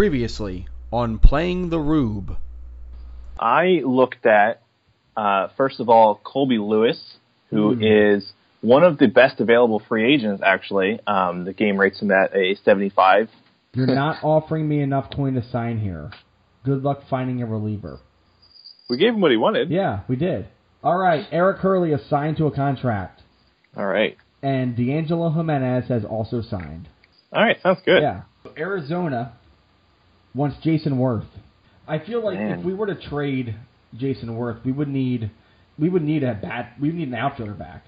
Previously on Playing the Rube. I looked at, uh, first of all, Colby Lewis, who is one of the best available free agents, actually. Um, the game rates him at a 75. You're not offering me enough coin to sign here. Good luck finding a reliever. We gave him what he wanted. Yeah, we did. All right, Eric Hurley is signed to a contract, All right. and D'Angelo Jimenez has also signed. All right, sounds good. Yeah. Arizona wants Jayson Werth. I feel like Man. if we were to trade Jayson Werth, we would need we would need a bat we would need an outfielder back.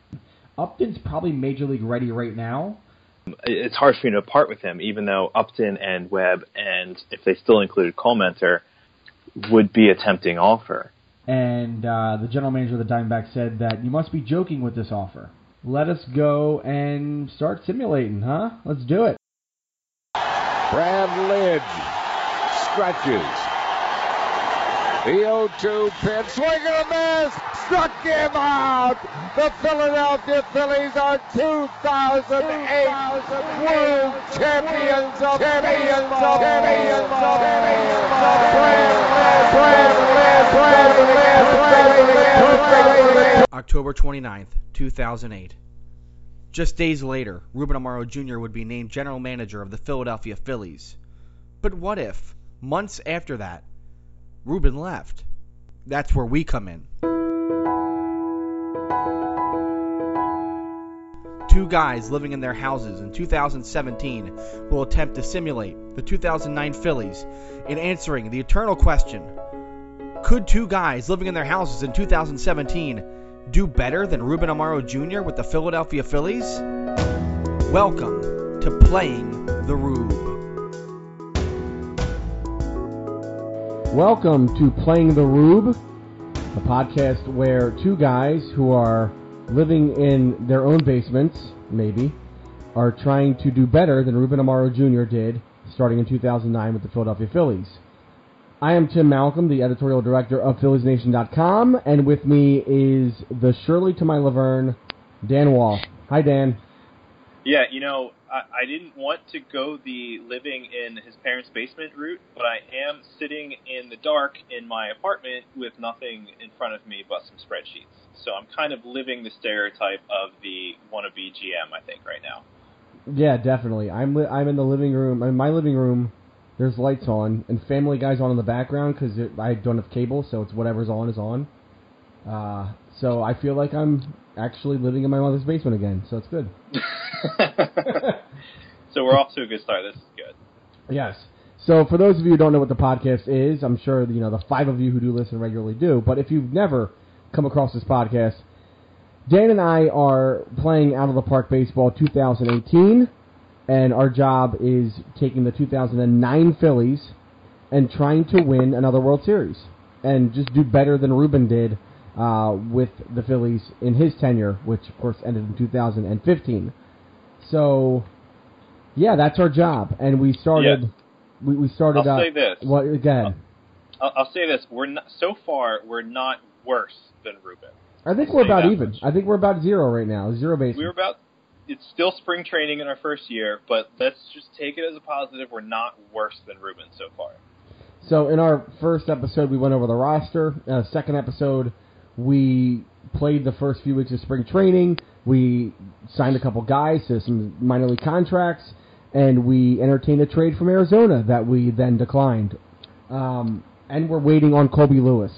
Upton's probably major league ready right now. It's hard for me to part with him, even though Upton and Webb, and if they still included Colementer, would be a tempting offer. And uh, the general manager of the Diamondbacks said that you must be joking with this offer. Let us go and start simulating, huh? Let's do it. Brad Lidge stretches. The 0-2 pitch, swing and a miss, struck him out. The Philadelphia Phillies are 2008 World Champions of. October 29th, 2008. Just days later, Ruben Amaro Jr. would be named general manager of the Philadelphia Phillies. But what if, months after that, Ruben left? That's where we come in. Two guys living in their houses in 2017 will attempt to simulate the 2009 Phillies in answering the eternal question Could two guys living in their houses in 2017 do better than Ruben Amaro Jr. with the Philadelphia Phillies? Welcome to Playing the Rube. Welcome to Playing the Rube, a podcast where two guys who are living in their own basements, maybe, are trying to do better than Ruben Amaro Jr. did starting in 2009 with the Philadelphia Phillies. I am Tim Malcolm, the editorial director of PhilliesNation.com, and with me is the Shirley to my Laverne, Dan Wall. Hi, Dan. Yeah, you know, I, I didn't want to go the living in his parents' basement route, but I am sitting in the dark in my apartment with nothing in front of me but some spreadsheets. So I'm kind of living the stereotype of the wannabe GM, I think, right now. Yeah, definitely. I'm li- I'm in the living room. In my living room, there's lights on and Family Guy's on in the background because I don't have cable, so it's whatever's on is on. Uh, so I feel like I'm actually living in my mother's basement again. So it's good. so we're off to a good start. This is good. Yes. So for those of you who don't know what the podcast is, I'm sure you know the five of you who do listen regularly do. But if you've never come across this podcast, Dan and I are playing Out of the Park Baseball 2018, and our job is taking the 2009 Phillies and trying to win another World Series and just do better than Ruben did uh, with the Phillies in his tenure, which of course ended in 2015. So, yeah, that's our job, and we started. Yeah. We, we started. I'll uh, say this. Again? I'll, I'll say this: we're not so far. We're not worse than Ruben. I think I'll we're about even. much. I think we're about zero right now. Zero base. We were about. It's still spring training in our first year, but let's just take it as a positive. We're not worse than Ruben so far. So in our first episode, we went over the roster. Uh, second episode, we played the first few weeks of spring training. We signed a couple guys to some minor league contracts, and we entertained a trade from Arizona that we then declined. Um, and we're waiting on Colby Lewis,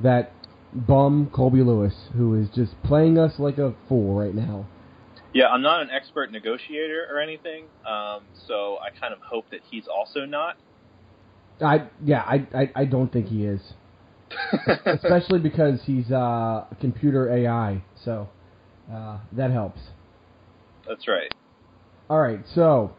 that bum Colby Lewis, who is just playing us like a fool right now. Yeah, I'm not an expert negotiator or anything, um, so I kind of hope that he's also not. I yeah, I I, I don't think he is. Especially because he's uh, computer AI. So uh, that helps. That's right. All right, so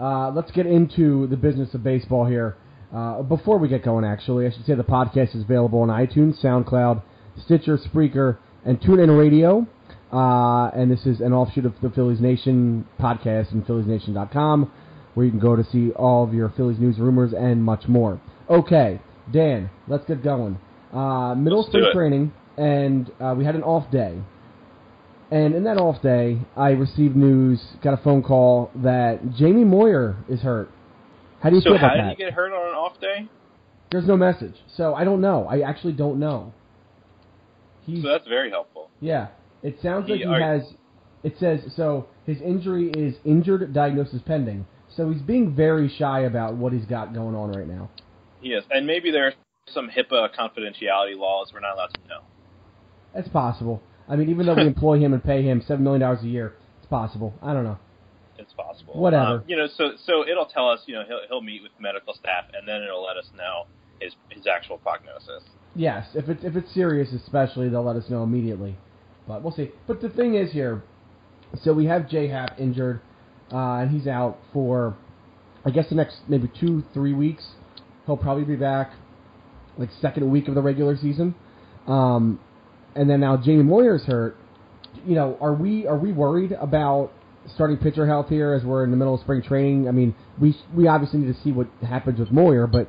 uh, let's get into the business of baseball here. Uh, before we get going, actually, I should say the podcast is available on iTunes, SoundCloud, Stitcher, Spreaker, and TuneIn Radio. Uh, and this is an offshoot of the Phillies Nation podcast and PhilliesNation.com, where you can go to see all of your Phillies news, rumors, and much more. Okay, Dan, let's get going. Uh, middle Let's spring training, and uh, we had an off day. And in that off day, I received news, got a phone call that Jamie Moyer is hurt. How do you so feel how about did that? he get hurt on an off day? There's no message, so I don't know. I actually don't know. So I don't know. I actually don't know. He's So that's very helpful. yeah. It sounds like He- he are- has. It says so. His injury is injured, diagnosis pending. So he's being very shy about what he's got going on right now. Yes, and maybe there are some HIPAA confidentiality laws we're not allowed to know. That's possible. I mean, even though we employ him and pay him seven million dollars a year, it's possible. I don't know. It's possible. Whatever. Um, you know, so so it'll tell us. You know, he'll he'll meet with medical staff, and then it'll let us know his his actual prognosis. Yes, if it's if it's serious, especially, they'll let us know immediately. But we'll see. But the thing is here, so we have J Happ injured, uh, and he's out for, I guess the next maybe two three weeks. He'll probably be back, like second week of the regular season, um, and then now Jamie Moyer's hurt. You know, are we are we worried about starting pitcher health here as we're in the middle of spring training? I mean, we we obviously need to see what happens with Moyer, but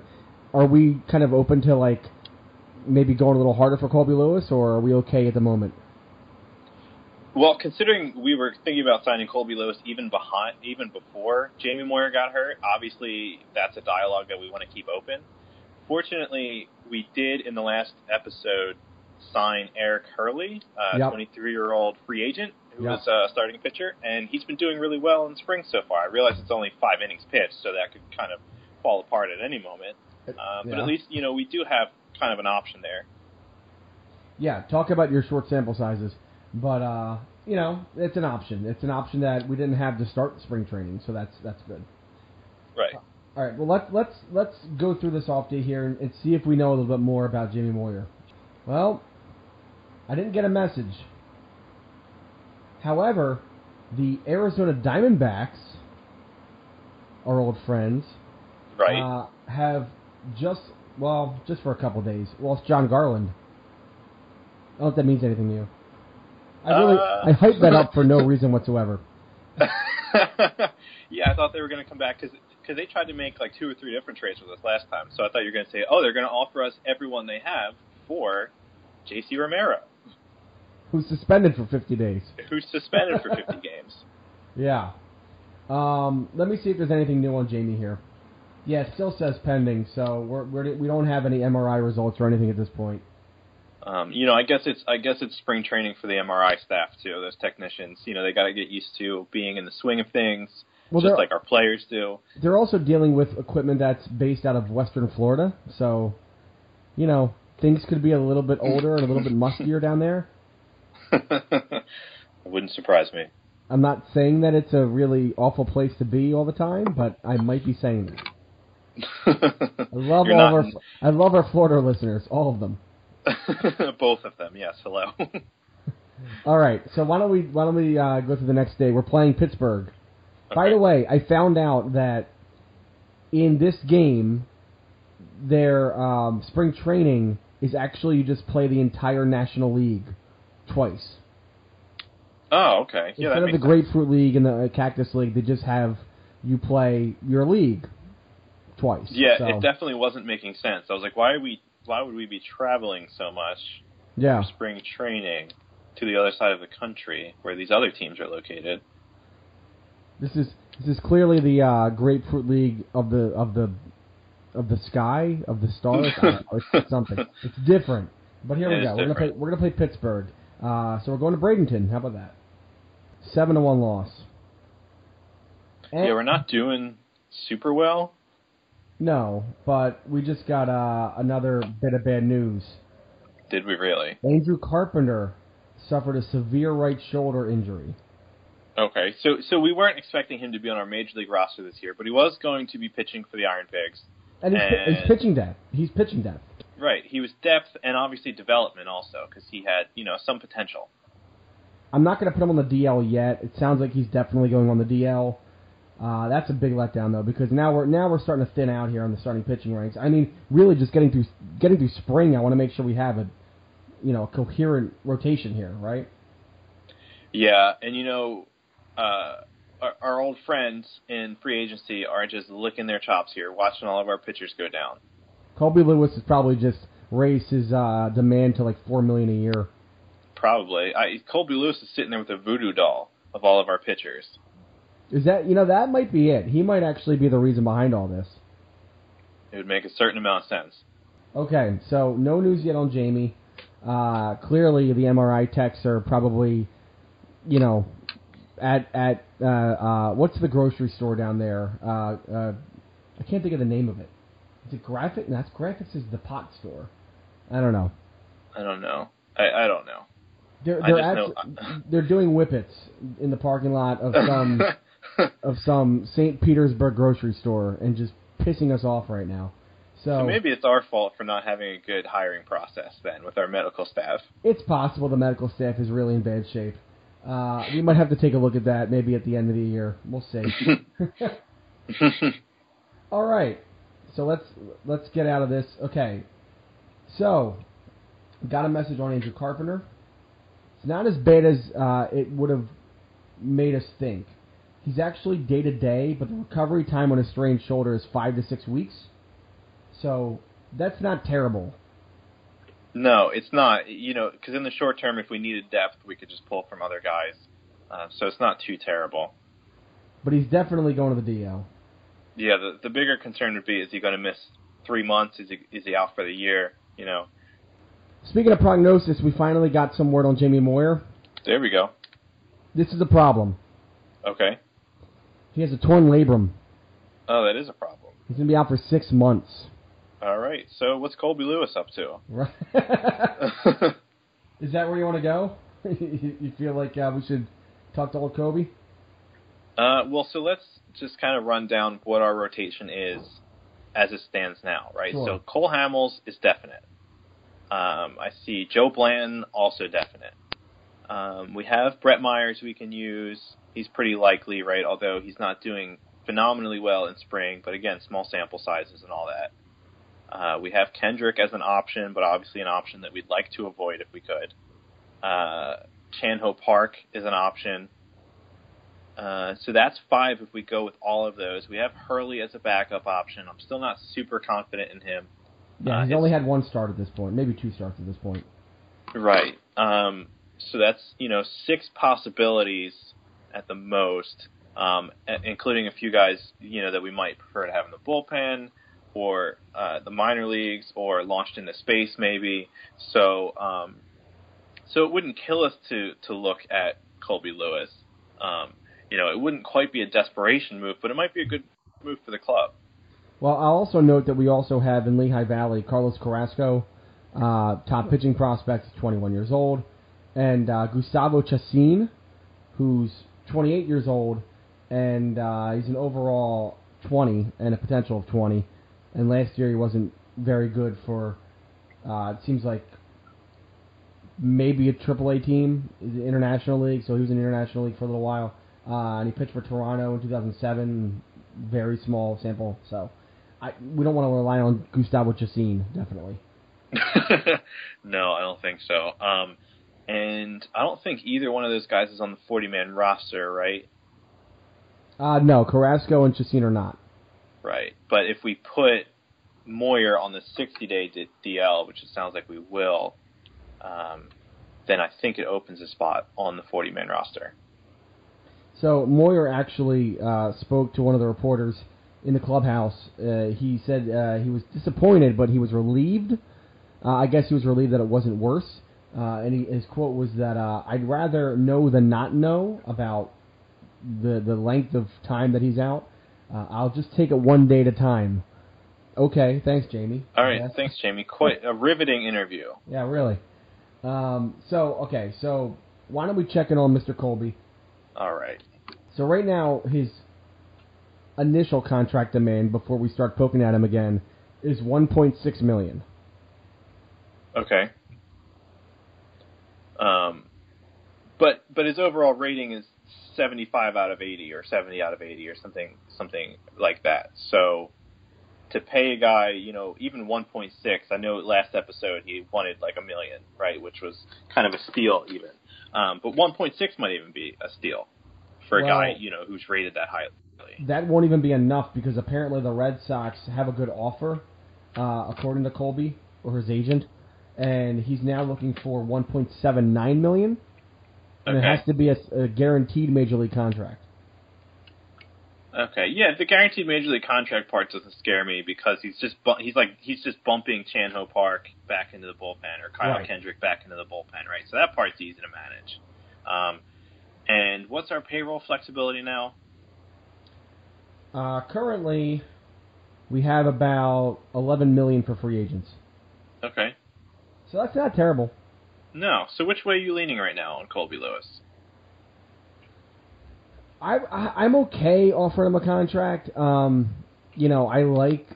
are we kind of open to like maybe going a little harder for Colby Lewis, or are we okay at the moment? Well, considering we were thinking about signing Colby Lewis even behind, even before Jamie Moyer got hurt, obviously that's a dialogue that we want to keep open. Fortunately, we did in the last episode sign Eric Hurley, a Yep. 23 year old free agent who Yep. was a starting pitcher, and he's been doing really well in spring so far. I realize it's only five innings pitched, so that could kind of fall apart at any moment. Um, But at least you know we do have kind of an option there. Yeah, talk about your short sample sizes, but uh, you know it's an option. It's an option that we didn't have to start the spring training, so that's that's good. Right. All right, well let's let's let's go through this off day here and, and see if we know a little bit more about Jamie Moyer. Well, I didn't get a message. However, the Arizona Diamondbacks, our old friends, Right. uh, have just well, just for a couple days, lost Jon Garland. I don't know if that means anything to you. I really Uh. I hyped that up for no reason whatsoever. yeah, I thought they were going to come back because they tried to make like two or three different trades with us last time. So I thought you were going to say, oh, they're going to offer us everyone they have for J.C. Romero, Who's suspended for 50 days? who's suspended for 50 games. Yeah. Um, let me see if there's anything new on Jamie here. Yeah, it still says pending, so we're, we're we don't have any MRI results or anything at this point. Um, you know, I guess it's I guess it's spring training for the MRI staff too. Those technicians, you know, they got to get used to being in the swing of things, Well, just like our players do. They're also dealing with equipment that's based out of Western Florida, so you know things could be a little bit older and a little bit mustier down there. Wouldn't surprise me. I'm not saying that it's a really awful place to be all the time, but I might be saying that. I love You're all not our in- I love our Florida listeners, all of them. Both of them, yes. Hello. All right, so why don't we why don't we uh, go to the next day? We're playing Pittsburgh. By the way, I found out that in this game, their um, spring training is actually you just play the entire National League twice. oh, okay. Yeah, Instead of the sense. Grapefruit League and the uh, Cactus League, they just have you play your league twice. Yeah, so, it definitely wasn't making sense. I was like, why are we? Why would we be traveling so much yeah. for spring training to the other side of the country where these other teams are located? This is this is clearly the uh, Grapefruit League of the of the of the sky of the stars. Know, it's something. It's different. But here we go. We're gonna play. We're gonna play Pittsburgh. Uh, so we're going to Bradenton. How about that? Seven to one loss. And- Yeah, we're not doing super well. No, but we just got uh, another bit of bad news. Did we really? Andrew Carpenter suffered a severe right shoulder injury. Okay, so so we weren't expecting him to be on our major league roster this year, but he was going to be pitching for the Iron Pigs. And he's, And- he's pitching depth. He's pitching depth. Right, he was depth and obviously development also because he had you know some potential. I'm not going to put him on the DL yet. It sounds like he's definitely going on the DL. Uh, that's a big letdown though because now we're now we're starting to thin out here on the starting pitching ranks. I mean, really just getting through getting through spring. I want to make sure we have a you know a coherent rotation here, right? Yeah, and you know, uh, our, our old friends in free agency are just licking their chops here, watching all of our pitchers go down. Colby Lewis has probably just raised his uh, demand to like four million a year. Probably, I, Colby Lewis is sitting there with a voodoo doll of all of our pitchers. Is that you know that might be it? He might actually be the reason behind all this. It would make a certain amount of sense. Okay, so no news yet on Jamie. Uh, clearly, the MRI techs are probably, you know, at at uh, uh, what's the grocery store down there? Uh, uh, I can't think of the name of it. Is it Graphic? No, that's Graphics is the pot store. I don't know. I don't know. I, I don't know. They're they're just actu- know- they're doing whippets in the parking lot of some of some St. Petersburg grocery store and just pissing us off right now. So, so maybe it's our fault for not having a good hiring process then with our medical staff. it's possible the medical staff is really in bad shape. Uh, we might have to take a look at that maybe at the end of the year. We'll see. All right, so let's let's get out of this. Okay, so got a message on Andrew Carpenter. It's not as bad as uh, it would have made us think. He's actually day to day, but the recovery time on a strained shoulder is five to six weeks. So that's not terrible. No, it's not. You know, because in the short term, if we needed depth, we could just pull from other guys. Uh, so it's not too terrible. But he's definitely going to the DL. Yeah, the the bigger concern would be: is he going to miss three months? Is he is he out for the year? You know, Speaking of prognosis, we finally got some word on Jamie Moyer. there we go. This is a problem. Okay. He has a torn labrum. Oh, that is a problem. He's going to be out for six months. All right. So what's Colby Lewis up to? Is that where you want to go? you feel like uh, we should talk to old Colby? Uh, well, so let's just kind of run down what our rotation is as it stands now, right? Sure. So Cole Hamels is definite. Um, I see Joe Blanton also definite. Um, we have Brett Myers we can use. He's pretty likely, right? Although he's not doing phenomenally well in spring, but again, small sample sizes and all that. Uh, we have Kendrick as an option, but obviously an option that we'd like to avoid if we could. Uh, Chan Ho Park is an option. Uh, so that's five if we go with all of those. We have Hurley as a backup option. I'm still not super confident in him. Yeah, Uh, he's only had one start at this point, maybe two starts at this point. Right. Um, so that's you know six possibilities at the most, um, including a few guys you know that we might prefer to have in the bullpen or uh, the minor leagues or launched into space maybe. So um, so it wouldn't kill us to to look at Colby Lewis. Um, you know, it wouldn't quite be a desperation move, but it might be a good move for the club. Well, I'll also note that we also have in Lehigh Valley Carlos Carrasco, uh, top pitching prospect, 21 years old, and uh, Gustavo Chacin, who's 28 years old, and uh, he's an overall 20 and a potential of 20. And last year he wasn't very good for. Uh, it seems like maybe a AAA team, the international league. So he was in the international league for a little while, uh, and he pitched for Toronto in 2007. Very small sample, so I, we don't want to rely on Gustavo Chacin, definitely. no, I don't think so. Um, and I don't think either one of those guys is on the 40 man roster, right? Uh, no, Carrasco and Chacin are not. Right. But if we put Moyer on the 60 day DL, which it sounds like we will, um, then I think it opens a spot on the 40 man roster. So Moyer actually uh, spoke to one of the reporters in the clubhouse. Uh, he said uh, he was disappointed, but he was relieved. Uh, I guess he was relieved that it wasn't worse. Uh, and he, his quote was that uh, I'd rather know than not know about the the length of time that he's out. Uh, I'll just take it one day at a time. Okay, thanks, Jamie. All right. Yes. Thanks, Jamie. Quite a riveting interview. Yeah, really. Um, so okay, so why don't we check in on Mr. Colby? All right. So right now, his initial contract demand before we start poking at him again is 1.6 million. Okay. Um, but but his overall rating is 75 out of 80 or 70 out of 80 or something something like that. So to pay a guy, you know, even 1.6, I know last episode he wanted like a million, right, which was kind of a steal even. Um, but 1.6 might even be a steal for a Well- guy, you know, who's rated that highly. That won't even be enough because apparently the Red Sox have a good offer, uh, according to Colby or his agent, and he's now looking for 1.79 million, and it has to be a, a guaranteed major league contract. Okay, yeah, the guaranteed major league contract part doesn't scare me because he's just bu- he's like he's just bumping Chan Ho Park back into the bullpen or Kyle Right. Kendrick back into the bullpen, right? So that part's easy to manage. Um, and what's our payroll flexibility now? Uh, currently, we have about 11 million for free agents, Okay, so that's not terrible. No. So which way are you leaning right now on Colby Lewis? I, I I'm okay offering him a contract. Um, you know, I like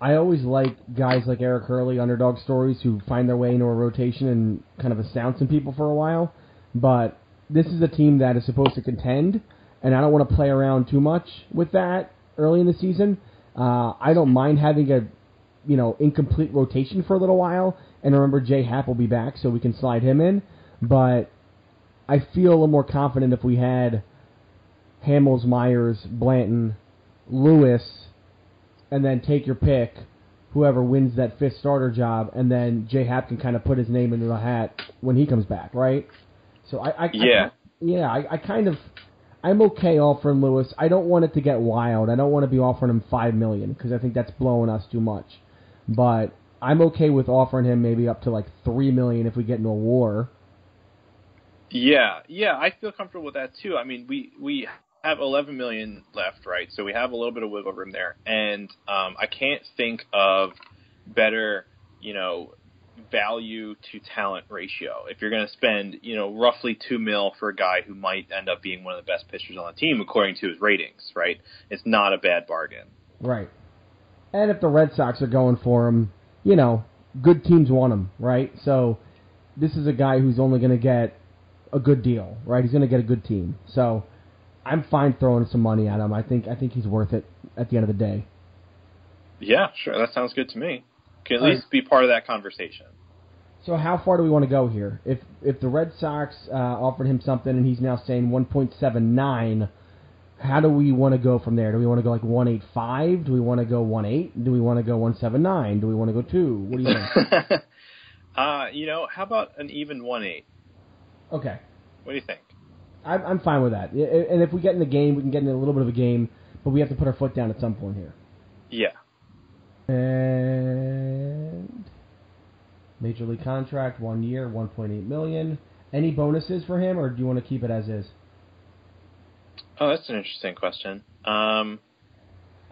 I always like guys like Eric Hurley, underdog stories who find their way into a rotation and kind of astound some people for a while. But this is a team that is supposed to contend, and I don't want to play around too much with that early in the season. Uh, I don't mind having a you know incomplete rotation for a little while, and remember Jay Happ will be back, so we can slide him in. But I feel a little more confident if we had Hamels, Myers, Blanton, Lewis, and then take your pick, whoever wins that fifth starter job, and then Jay Happ can kind of put his name into the hat when he comes back, right? So I, I Yeah. I, yeah, I, I kind of, I'm okay offering Lewis. I don't want it to get wild. I don't want to be offering him five million because I think that's blowing us too much. But I'm okay with offering him maybe up to like three million if we get into a war. Yeah, yeah, I feel comfortable with that too. I mean, we we have 11 million left, right? So we have a little bit of wiggle room there, and um, I can't think of better, you know, value to talent ratio. If you're going to spend, you know, roughly two mil for a guy who might end up being one of the best pitchers on the team according to his ratings, right? It's not a bad bargain. Right. And if the Red Sox are going for him, you know, good teams want him, right? So this is a guy who's only going to get a good deal, right? He's going to get a good team. So I'm fine throwing some money at him. I think I think he's worth it at the end of the day. Yeah, sure, that sounds good to me. Can at All right. least be part of that conversation. So how far do we want to go here? If if the Red Sox uh, offered him something and he's now saying 1.79, how do we want to go from there? Do we want to go like 185? Do we want to go 18? Do we want to go 179? Do we want to go 2? What do you think? uh, you know, how about an even one eight? okay. What do you think? I'm, I'm fine with that. And if we get in the game, we can get in a little bit of a game, but we have to put our foot down at some point here. Yeah. And major league contract, one year, 1.8 million. Any bonuses for him, or do you want to keep it as is? Oh, that's an interesting question. Um,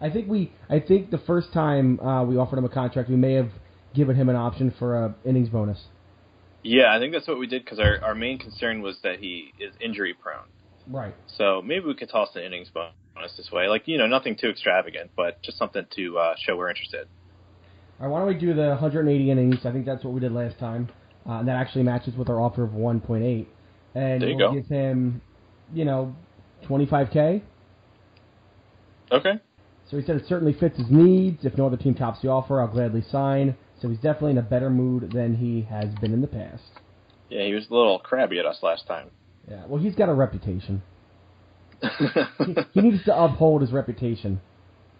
I think we. I think the first time uh, we offered him a contract, we may have given him an option for a innings bonus. yeah, I think that's what we did because our, our main concern was that he is injury prone. Right. So maybe we could toss an innings bonus this way. Like, you know, nothing too extravagant, but just something to uh, show we're interested. All right. Why don't we do the 180 innings? I think that's what we did last time, uh, and that actually matches with our offer of 1.8. And There you we'll go. give him, you know, 25k. Okay. So he said it certainly fits his needs. If no other team tops the offer, I'll gladly sign. So he's definitely in a better mood than he has been in the past. Yeah, he was a little crabby at us last time. Yeah, well, he's got a reputation. He, he needs to uphold his reputation.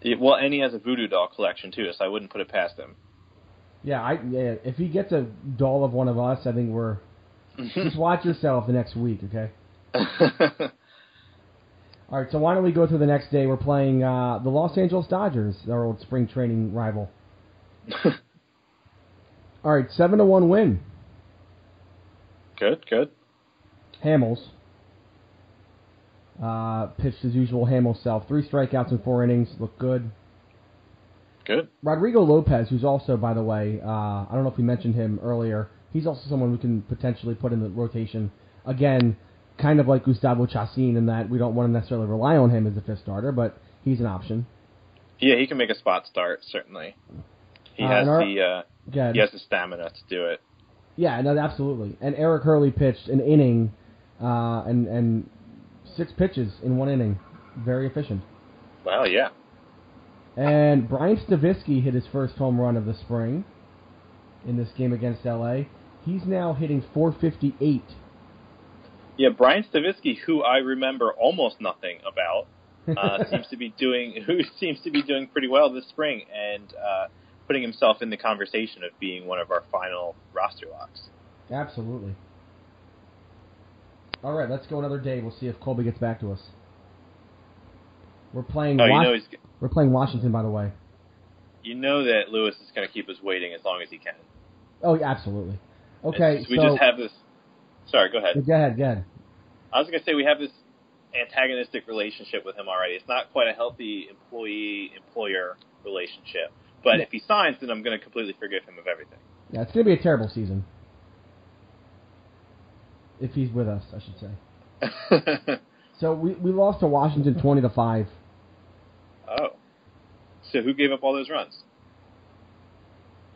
Yeah, well, and he has a voodoo doll collection too, so I wouldn't put it past him. Yeah, I yeah. If he gets a doll of one of us, I think we're. Just watch yourself the next week, okay? All right. So why don't we go to the next day? We're playing uh, the Los Angeles Dodgers, our old spring training rival. All right, seven to one win. good, good. Hamels. Uh, pitched as usual. Hamels self. Three strikeouts in four innings. Looked good. Good. Rodrigo Lopez, who's also, by the way, uh, I don't know if we mentioned him earlier. He's also someone we can potentially put in the rotation. Again, kind of like Gustavo Chacin in that we don't want to necessarily rely on him as a fifth starter, but he's an option. Yeah, he can make a spot start certainly. He Uh, has our- the uh, he has the stamina to do it. Yeah, no, absolutely. And Eric Hurley pitched an inning uh, and and six pitches in one inning. Very efficient. Wow, yeah. And Brian Stavisky hit his first home run of the spring in this game against LA. He's now hitting 458. Yeah, Brian Stavisky, who I remember almost nothing about, uh, seems to be doing who seems to be doing pretty well this spring and uh, putting himself in the conversation of being one of our final roster locks. Absolutely. All right, let's go another day. We'll see if Colby gets back to us. We're playing. Oh, you know he's we're playing Washington, by the way. you know that Lewis is going to keep us waiting as long as he can. Oh, yeah, absolutely. Okay, It's- we so just have this. Sorry, go ahead. go ahead, go ahead. I was going to say we have this antagonistic relationship with him already. It's not quite a healthy employee-employer relationship. But Yeah. if he signs, then I'm going to completely forgive him of everything. Yeah, it's going to be a terrible season. If he's with us, I should say. So we, we lost to Washington twenty to five. oh. So who gave up all those runs?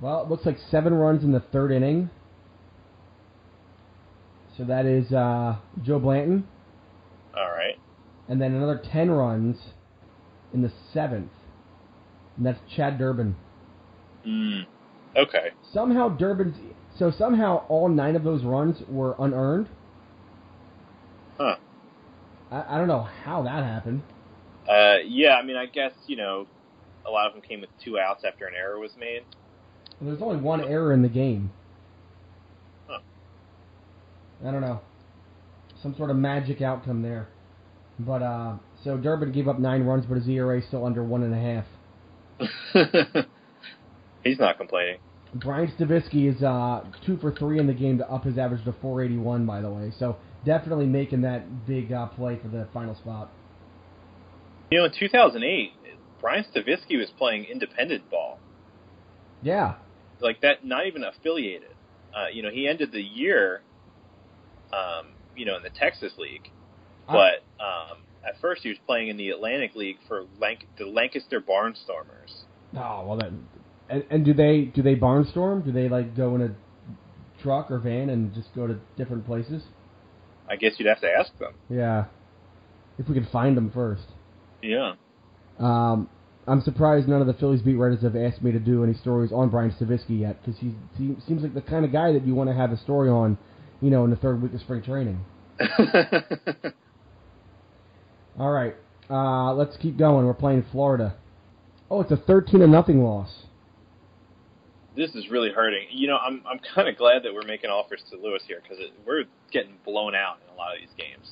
Well, it looks like seven runs in the third inning. So that is uh, Joe Blanton, All right. and then another ten runs in the seventh, and that's Chad Durbin. Mm. Okay. Somehow Durbin's so somehow all nine of those runs were unearned. Huh. I, I don't know how that happened. Uh, yeah, I mean, I guess, you know, a lot of them came with two outs after an error was made. And there's only one error in the game. I don't know. Some sort of magic outcome there. But uh so Durbin gave up nine runs, but his ERA is still under one and a half. He's not complaining. Brian Stavisky is uh two for three in the game to up his average to 481, by the way. So definitely making that big uh, play for the final spot. You know, in 2008, Brian Stavisky was playing independent ball. Yeah, Like that, not even affiliated. Uh, you know, he ended the year, um, you know, in the Texas League. But um, at first, he was playing in the Atlantic League for Lanc- the Lancaster Barnstormers. Oh well, then. And, and do they do they barnstorm? Do they like go in a truck or van and just go to different places? I guess you'd have to ask them. Yeah, if we could find them first. Yeah. Um, I'm surprised none of the Phillies beat writers have asked me to do any stories on Brian Stavisky yet, because he, he seems like the kind of guy that you want to have a story on, you know, in the third week of spring training. All right, uh, let's keep going. We're playing Florida. Oh, it's a 13 to nothing loss. this is really hurting. You know, I'm I'm kind of glad that we're making offers to Lewis here because we're getting blown out in a lot of these games.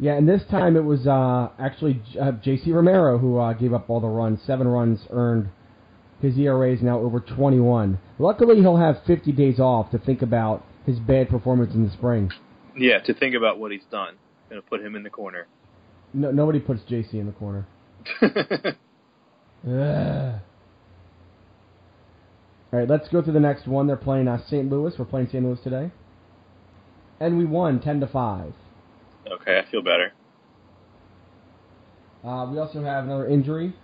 Yeah, and this time it was uh, actually uh, J.C. Romero who uh, gave up all the runs, seven runs earned. His ERA is now over 21. Luckily, he'll have 50 days off to think about his bad performance in the spring. Yeah, to think about what he's done, gonna put him in the corner. No, nobody puts J.C. in the corner. All right, let's go through the next one. They're playing uh, St. Louis. We're playing St. Louis today, and we won 10 to five. okay, I feel better. Uh, we also have another injury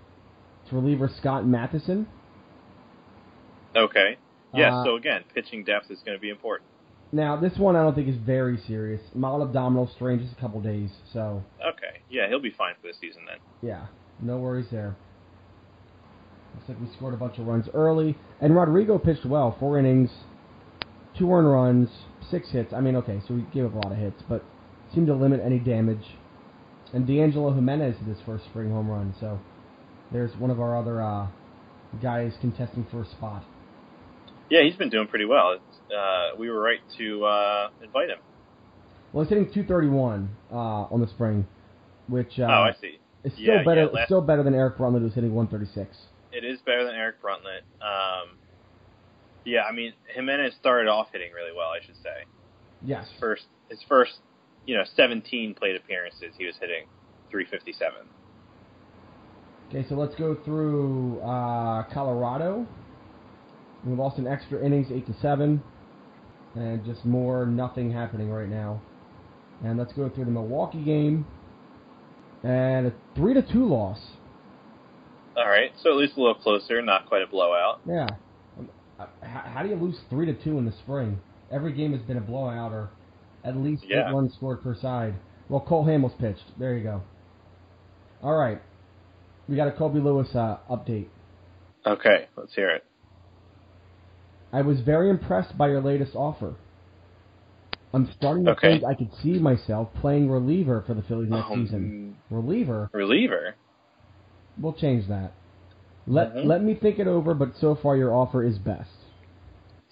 to reliever Scott Mathieson. Okay. Yeah. Uh, so again, pitching depth is going to be important. Now, this one I don't think is very serious. Mild abdominal strain, just a couple days. So, Okay. Yeah, he'll be fine for the season then. yeah, no worries there. Looks like we scored a bunch of runs early. And Rodrigo pitched well. Four innings, two earned runs, six hits. I mean, okay, so we gave up a lot of hits, but seemed to limit any damage. And D'Angelo Jimenez hit his first spring home run. So, there's one of our other uh, guys contesting for a spot. Yeah, he's been doing pretty well. Uh, we were right to uh, invite him. Well, he's hitting 231 uh, on the spring, which uh, oh, I see. It's still Yeah, better. yeah, it's last- still better than Eric Bruntlett, who's hitting 136. It is better than Eric Bruntlett. Um, yeah, I mean Jimenez started off hitting really well. I should say. Yes. First, his first, you know, 17 plate appearances, he was hitting 357. Okay, so let's go through uh, Colorado. We lost in extra innings, eight to seven, and just more nothing happening right now. And let's go through the Milwaukee game, and a three to two loss. All right, so at least a little closer, not quite a blowout. Yeah. Um, How, do you lose three to two in the spring? Every game has been a blowout, or at least Yeah. runs scored per side. Well, Cole Hamels pitched. There you go. All right, we got a Colby Lewis uh, update. Okay, let's hear it. I was very impressed by your latest offer. I'm starting to Okay. think I could see myself playing reliever for the Phillies next Um, season. Reliever? Reliever. We'll change that. Let Mhm. let me think it over, but so far your offer is best.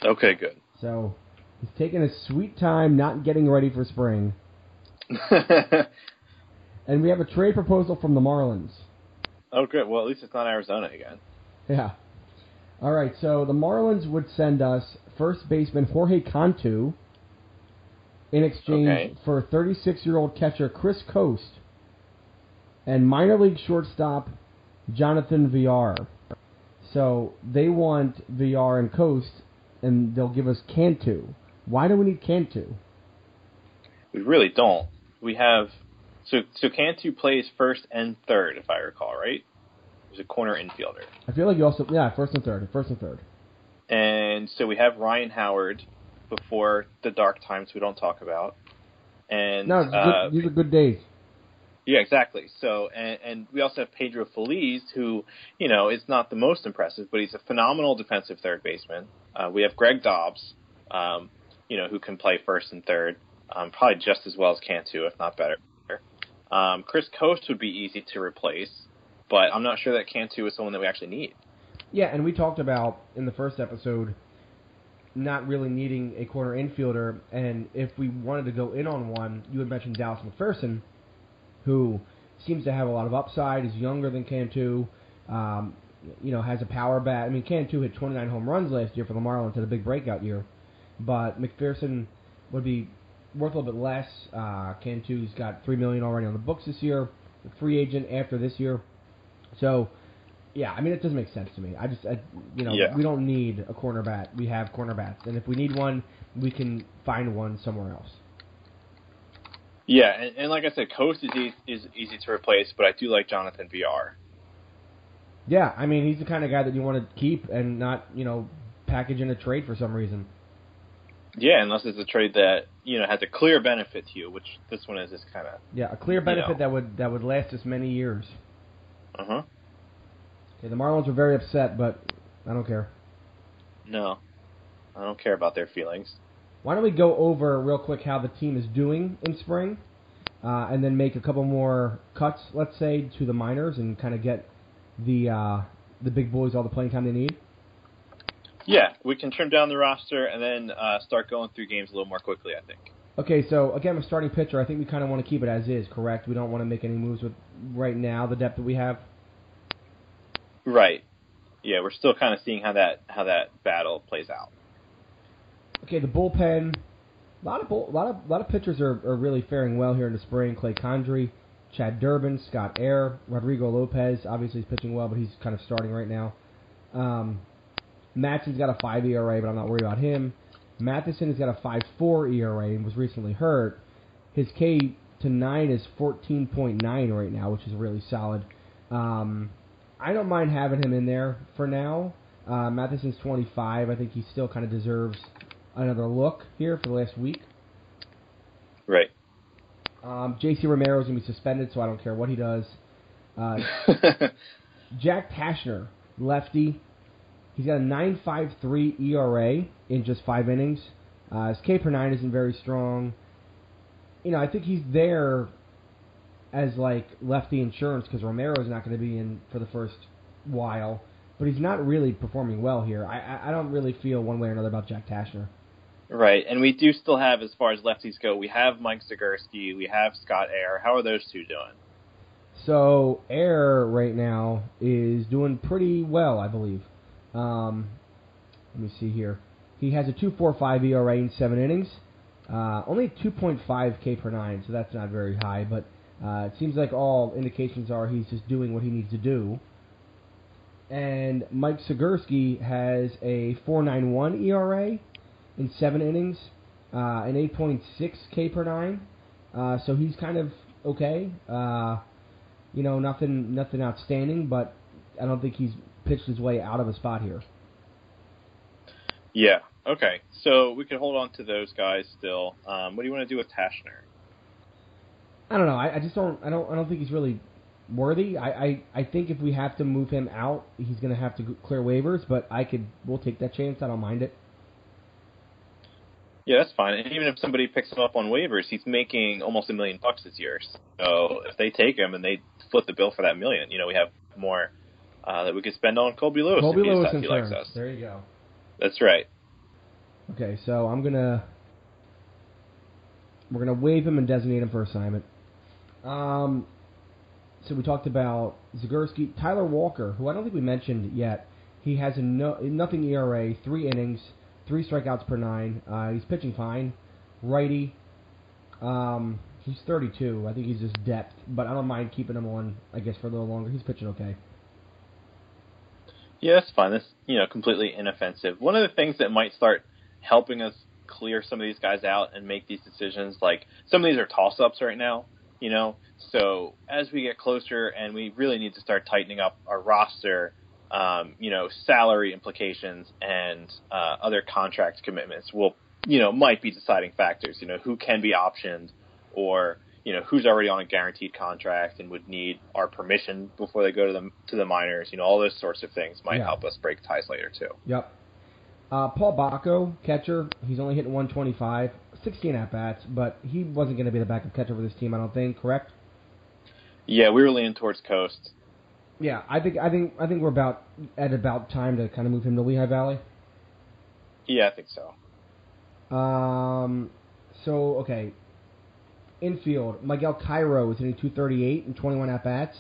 Okay, good. So he's taking a sweet time, not getting ready for spring. And we have a trade proposal from the Marlins. Oh, good. Well, at least it's not Arizona again. Yeah. All right, so the Marlins would send us first baseman Jorge Cantu in exchange Okay. for 36-year-old catcher Chris Coste and minor league shortstop Jonathan Villar. So they want Villar and Coste, and they'll give us Cantu. Why do we need Cantu? We really don't. We have so so Cantu plays first and third, if I recall, right? He's a corner infielder, I feel like you also yeah first and third, first and third. and so we have Ryan Howard before the dark times we don't talk about, and No, uh, good, these are good days. Yeah, exactly. So, and, and we also have Pedro Feliz, who, you know, is not the most impressive, but he's a phenomenal defensive third baseman. Uh, we have Greg Dobbs, um, you know, who can play first and third, um, probably just as well as Cantu, if not better. Um, Chris Coste would be easy to replace, but I'm not sure that Cantu is someone that we actually need. Yeah, and we talked about in the first episode not really needing a corner infielder, and if we wanted to go in on one, you had mentioned Dallas McPherson, who seems to have a lot of upside. Is younger than Cantu, um, you know, has a power bat. I mean, Cantu hit 29 home runs last year for the Marlins, had a big breakout year, but McPherson would be worth a little bit less. Uh, Cantu's got three million already on the books this year, free agent after this year, so. Yeah, I mean it doesn't make sense to me. I just, I, you know, Yeah. we don't need a corner bat. We have corner bats, and if we need one, we can find one somewhere else. Yeah, and, and like I said, Coste is easy, is easy to replace, but I do like Jonathan Villar. Yeah, I mean he's the kind of guy that you want to keep and not, you know, package in a trade for some reason. Yeah, unless it's a trade that you know has a clear benefit to you, which this one is just kind of Yeah, a clear benefit know. that would that would last us many years. Uh huh. Okay, the Marlins were very upset, but I don't care. No, I don't care about their feelings. Why don't we go over real quick how the team is doing in spring, uh, and then make a couple more cuts, let's say, to the minors, and kind of get the uh, the big boys all the playing time they need. Yeah, we can trim down the roster and then uh, start going through games a little more quickly. I think. Okay, so again, with starting pitcher, I think we kind of want to keep it as is, correct? We don't want to make any moves with right now the depth that we have. Right. Yeah, we're still kind of seeing how that how that battle plays out. Okay, the bullpen. A lot of bull, a lot of lot of pitchers are, are really faring well here in the spring. Clay Condrey, Chad Durbin, Scott Eyre, Rodrigo Lopez. Obviously, he's pitching well, but he's kind of starting right now. Um, Mathieson's got a five ERA, but I'm not worried about him. Mathieson has got a five four ERA and was recently hurt. His K to nine is 14.9 right now, which is really solid. Um, I don't mind having him in there for now. Uh, Mathieson's 25. I think he still kind of deserves another look here for the last week. Right. Um, J.C. Romero's going to be suspended, so I don't care what he does. Uh, Jack Taschner, lefty. He's got a 9.53 ERA in just five innings. Uh, his K per nine isn't very strong. You know, I think he's there as like lefty insurance because Romero's not going to be in for the first while, but he's not really performing well here. I, I don't really feel one way or another about Jack Taschner. right, and we do still have, as far as lefties go, we have Mike Zagurski, we have Scott Eyre. How are those two doing? So Eyre right now is doing pretty well, I believe. Um, let me see here. He has a 2.45 ERA in seven innings, uh, only 2.5 K per nine, so that's not very high. But uh, it seems like all indications are he's just doing what he needs to do. And Mike Zagurski has a 4.91 ERA in seven innings, uh, an 8.6 K per nine. Uh, so he's kind of okay. Uh, you know, nothing nothing outstanding, but I don't think he's pitched his way out of a spot here. Yeah. Okay. So we can hold on to those guys still. Um, what do you want to do with Taschner? I don't know. I, I just don't. I don't. I don't think he's really worthy. I, I. I think if we have to move him out, he's going to have to clear waivers. But I could. We'll take that chance. I don't mind it. Yeah, that's fine. And even if somebody picks him up on waivers, he's making almost a million bucks this year. So if they take him and they split the bill for that million, you know, we have more uh, that we could spend on Colby Lewis Colby Lewis likes us. There you go. That's right. Okay, so I'm gonna. We're gonna waive him and designate him for assignment. Um, so we talked about Zagurski, Tyler Walker, who I don't think we mentioned yet. He has a no, nothing ERA, three innings, three strikeouts per nine. Uh, he's pitching fine, righty. Um, he's 32. I think he's just depth, but I don't mind keeping him on. I guess for a little longer. He's pitching okay. Yeah, that's fine. That's you know completely inoffensive. One of the things that might start helping us clear some of these guys out and make these decisions, like some of these are toss ups right now, you know. So as we get closer and we really need to start tightening up our roster, um, you know, salary implications and uh, other contract commitments will, you know, might be deciding factors. You know, who can be optioned or you know who's already on a guaranteed contract and would need our permission before they go to the to the minors. You know, all those sorts of things might Yeah. help us break ties later too. Yep. Uh, Paul Bako, catcher. He's only hitting 125, 16 at bats, but he wasn't going to be the backup catcher for this team. I don't think. Correct? Yeah, we were leaning towards Coste. Yeah, I think I think I think we're about at about time to kind of move him to Lehigh Valley. Yeah, I think so. Um, so okay, infield. Miguel Cairo is hitting 238 and 21 at bats.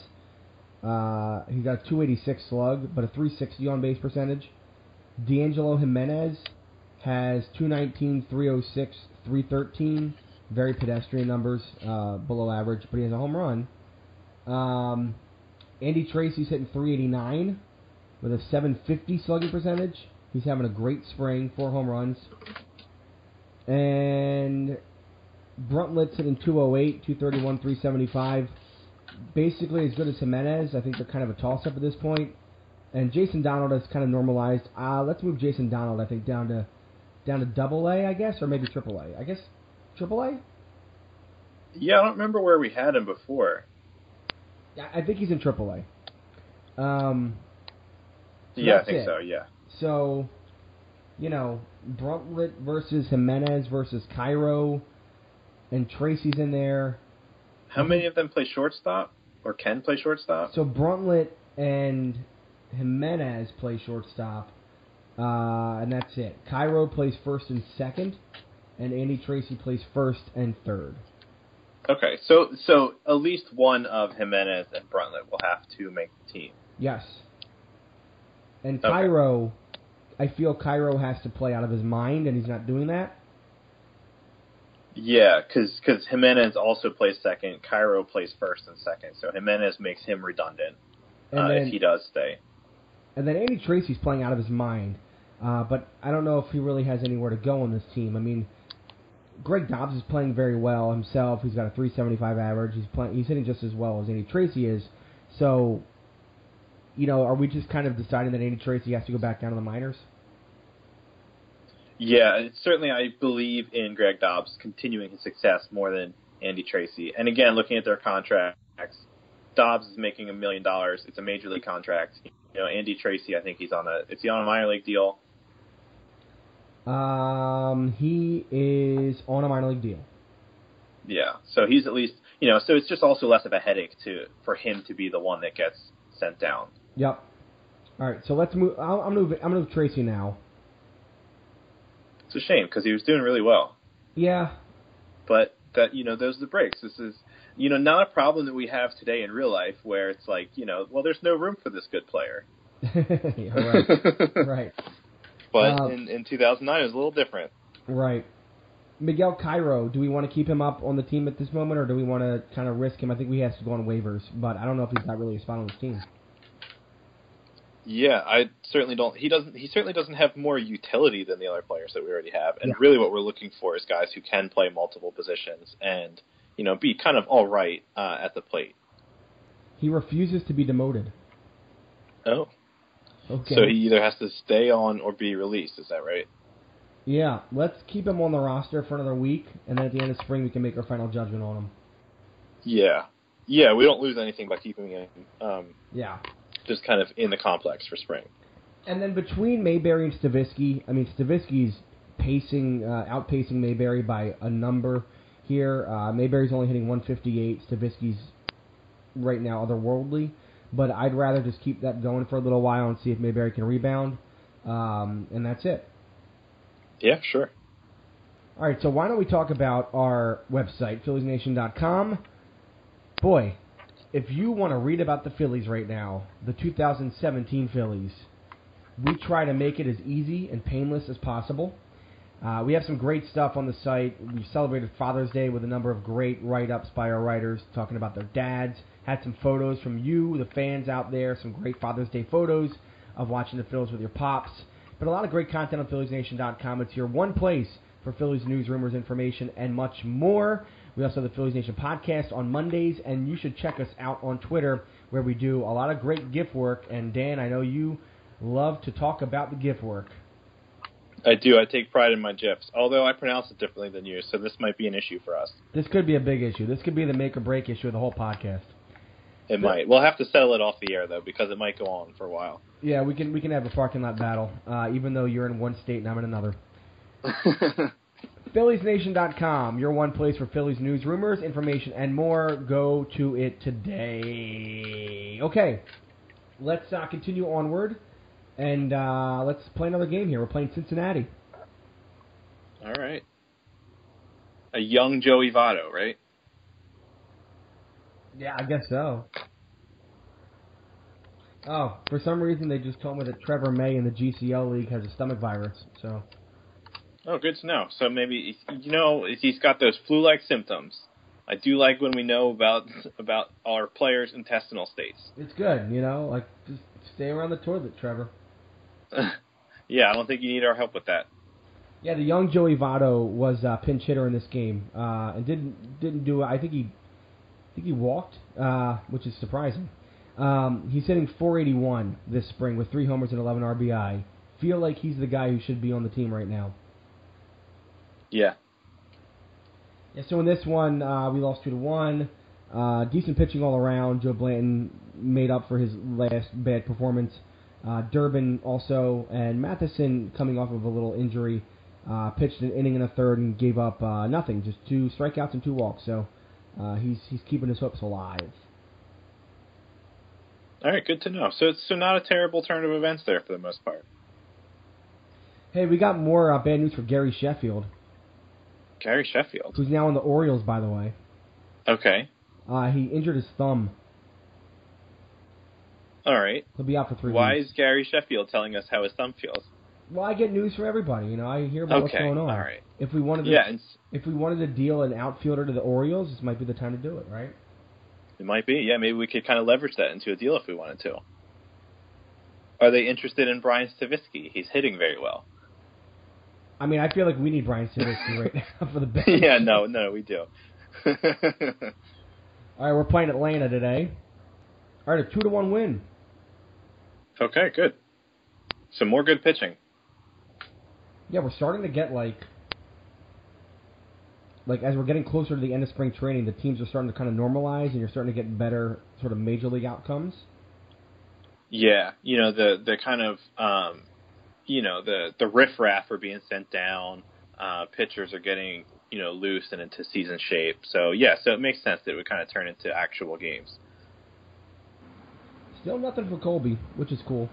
Uh, he's got a 286 slug, but a 360 on base percentage. D'Angelo Jimenez has 219, 306, 313. Very pedestrian numbers, uh, below average, but he has a home run. Um, Andy Tracy's hitting 389 with a 750 slugging percentage. He's having a great spring, four home runs. And Bruntlett's hitting 208, 231, 375. Basically as good as Jimenez. I think they're kind of a toss up at this point. And Jason Donald has kind of normalized. Uh, let's move Jason Donald, I think, down to down to double A, I guess, or maybe triple A. I guess triple A? Yeah, I don't remember where we had him before. Yeah, I think he's in triple A. Um, Yeah, I think it. so. Yeah. So, you know, Bruntlett versus Jimenez versus Cairo, and Tracy's in there. How many of them play shortstop or can play shortstop? So Bruntlett and Jimenez play shortstop, uh, and that's it. Cairo plays first and second, and Andy Tracy plays first and third. Okay, so so at least one of Jimenez and Bruntlett will have to make the team. Yes. And Okay. Cairo, I feel Cairo has to play out of his mind, and he's not doing that. Yeah, because Jimenez also plays second. Cairo plays first and second, so Jimenez makes him redundant uh, then if he does stay. And then Andy Tracy's playing out of his mind. Uh, but I don't know if he really has anywhere to go on this team. I mean, Greg Dobbs is playing very well himself. He's got a 375 average. He's playing. He's hitting just as well as Andy Tracy is. So, you know, are we just kind of deciding that Andy Tracy has to go back down to the minors? Yeah, certainly I believe in Greg Dobbs continuing his success more than Andy Tracy. And again, looking at their contracts, Dobbs is making a million dollars. It's a major league contract. You know, Andy Tracy, I think he's on a is he on a minor league deal? Um, he is on a minor league deal. Yeah, so he's at least you know. So it's just also less of a headache to for him to be the one that gets sent down. Yep. All right, so let's move. I'm moving. I'm gonna move Tracy now. It's a shame because he was doing really well. Yeah. but that you know those are the breaks. This is you know not a problem that we have today in real life where it's like you know well there's no room for this good player. yeah right. right. but Um, in in 2009 it was a little different. Right. Miguel Cairo, do we want to keep him up on the team at this moment, or do we want to kind of risk him? I think we have to go on waivers, but I don't know if he's got really a spot on this team. Yeah, I certainly don't. He doesn't. He certainly doesn't have more utility than the other players that we already have. And Yeah. really, what we're looking for is guys who can play multiple positions and you know be kind of all right uh, at the plate. He refuses to be demoted. Oh, Okay. so he either has to stay on or be released. Is that right? yeah, let's keep him on the roster for another week, and then at the end of spring we can make our final judgment on him. Yeah, yeah. We don't lose anything by keeping him. Um, Yeah. Just kind of in the complex for spring. And then between Mayberry and Stavisky, I mean Stavisky's pacing, uh, outpacing Mayberry by a number here. Uh, Mayberry's only hitting 158. Stavisky's right now otherworldly, but I'd rather just keep that going for a little while and see if Mayberry can rebound. Um, and that's it. Yeah, sure. All right, so why don't we talk about our website, PhilliesNation.com? Boy, if you want to read about the Phillies right now, the 2017 Phillies, we try to make it as easy and painless as possible. Uh, we have some great stuff on the site. We celebrated Father's Day with a number of great write-ups by our writers talking about their dads. Had some photos from you, the fans out there, some great Father's Day photos of watching the Phillies with your pops. But a lot of great content on PhilliesNation.com. It's your one place for Phillies news, rumors, information, and much more. We also have the Phillies Nation podcast on Mondays, and you should check us out on Twitter where we do a lot of great GIF work. And Dan, I know you love to talk about the GIF work. I do. I take pride in my GIFs, although I pronounce it differently than you, so this might be an issue for us. This could be a big issue. This could be the make or break issue of the whole podcast. It might. We'll have to settle it off the air though, because it might go on for a while. Yeah, we can we can have a parking lot battle, uh, even though you're in one state and I'm in another. PhilliesNation.com, your one place for Phillies news, rumors, information, and more. Go to it today. Okay, let's uh, continue onward, and uh, let's play another game here. We're playing Cincinnati. All right. A young Joey Votto, right? Yeah, I guess so. Oh, for some reason they just told me that Trevor May in the GCL league has a stomach virus. So Oh, good to know. So maybe you know he's got those flu-like symptoms. I do like when we know about about our players' intestinal states. it's good, you know. Like just stay around the toilet, Trevor. yeah, I don't think you need our help with that. Yeah, the young Joey Votto was uh, pinch hitter in this game, uh, and didn't didn't do. I think he, I think he walked, uh, which is surprising. Um, he's hitting 481 this spring with three homers and 11 RBI. Feel like he's the guy who should be on the team right now. Yeah. Yeah. So in this one, uh, we lost two to one. Uh, decent pitching all around. Joe Blanton made up for his last bad performance. Uh, Durbin also, and Mathieson coming off of a little injury, uh, pitched an inning and a third and gave up uh, nothing, just two strikeouts and two walks. So uh, he's he's keeping his hopes alive. All right, good to know. So it's so not a terrible turn of events there for the most part. Hey, we got more uh, bad news for Gary Sheffield, Gary Sheffield. who's now on the Orioles, by the way. Okay. Uh, he injured his thumb. All right. He'll be out for three Why weeks. is Gary Sheffield telling us how his thumb feels? Well, I get news from everybody. You know, I hear about what's going on. all right. If we wanted to, Yeah, and if we wanted to deal an outfielder to the Orioles, this might be the time to do it, right? it might be. Yeah, maybe we could kind of leverage that into a deal if we wanted to. Are they interested in Brian Stavisky? He's hitting very well. I mean, I feel like we need Brian Stavisky right now for the best. yeah, no, no, we do. All right, we're playing Atlanta today. All right, a two to one win. okay, good. Some more good pitching. Yeah, we're starting to get like, like as we're getting closer to the end of spring training, the teams are starting to kind of normalize, and you're starting to get better sort of major league outcomes. Yeah, you know the the kind of um, you know the the riffraff are being sent down. Uh, pitchers are getting you know loose and into season shape. So yeah, so it makes sense that it would kind of turn into actual games. Still nothing for Colby, which is cool.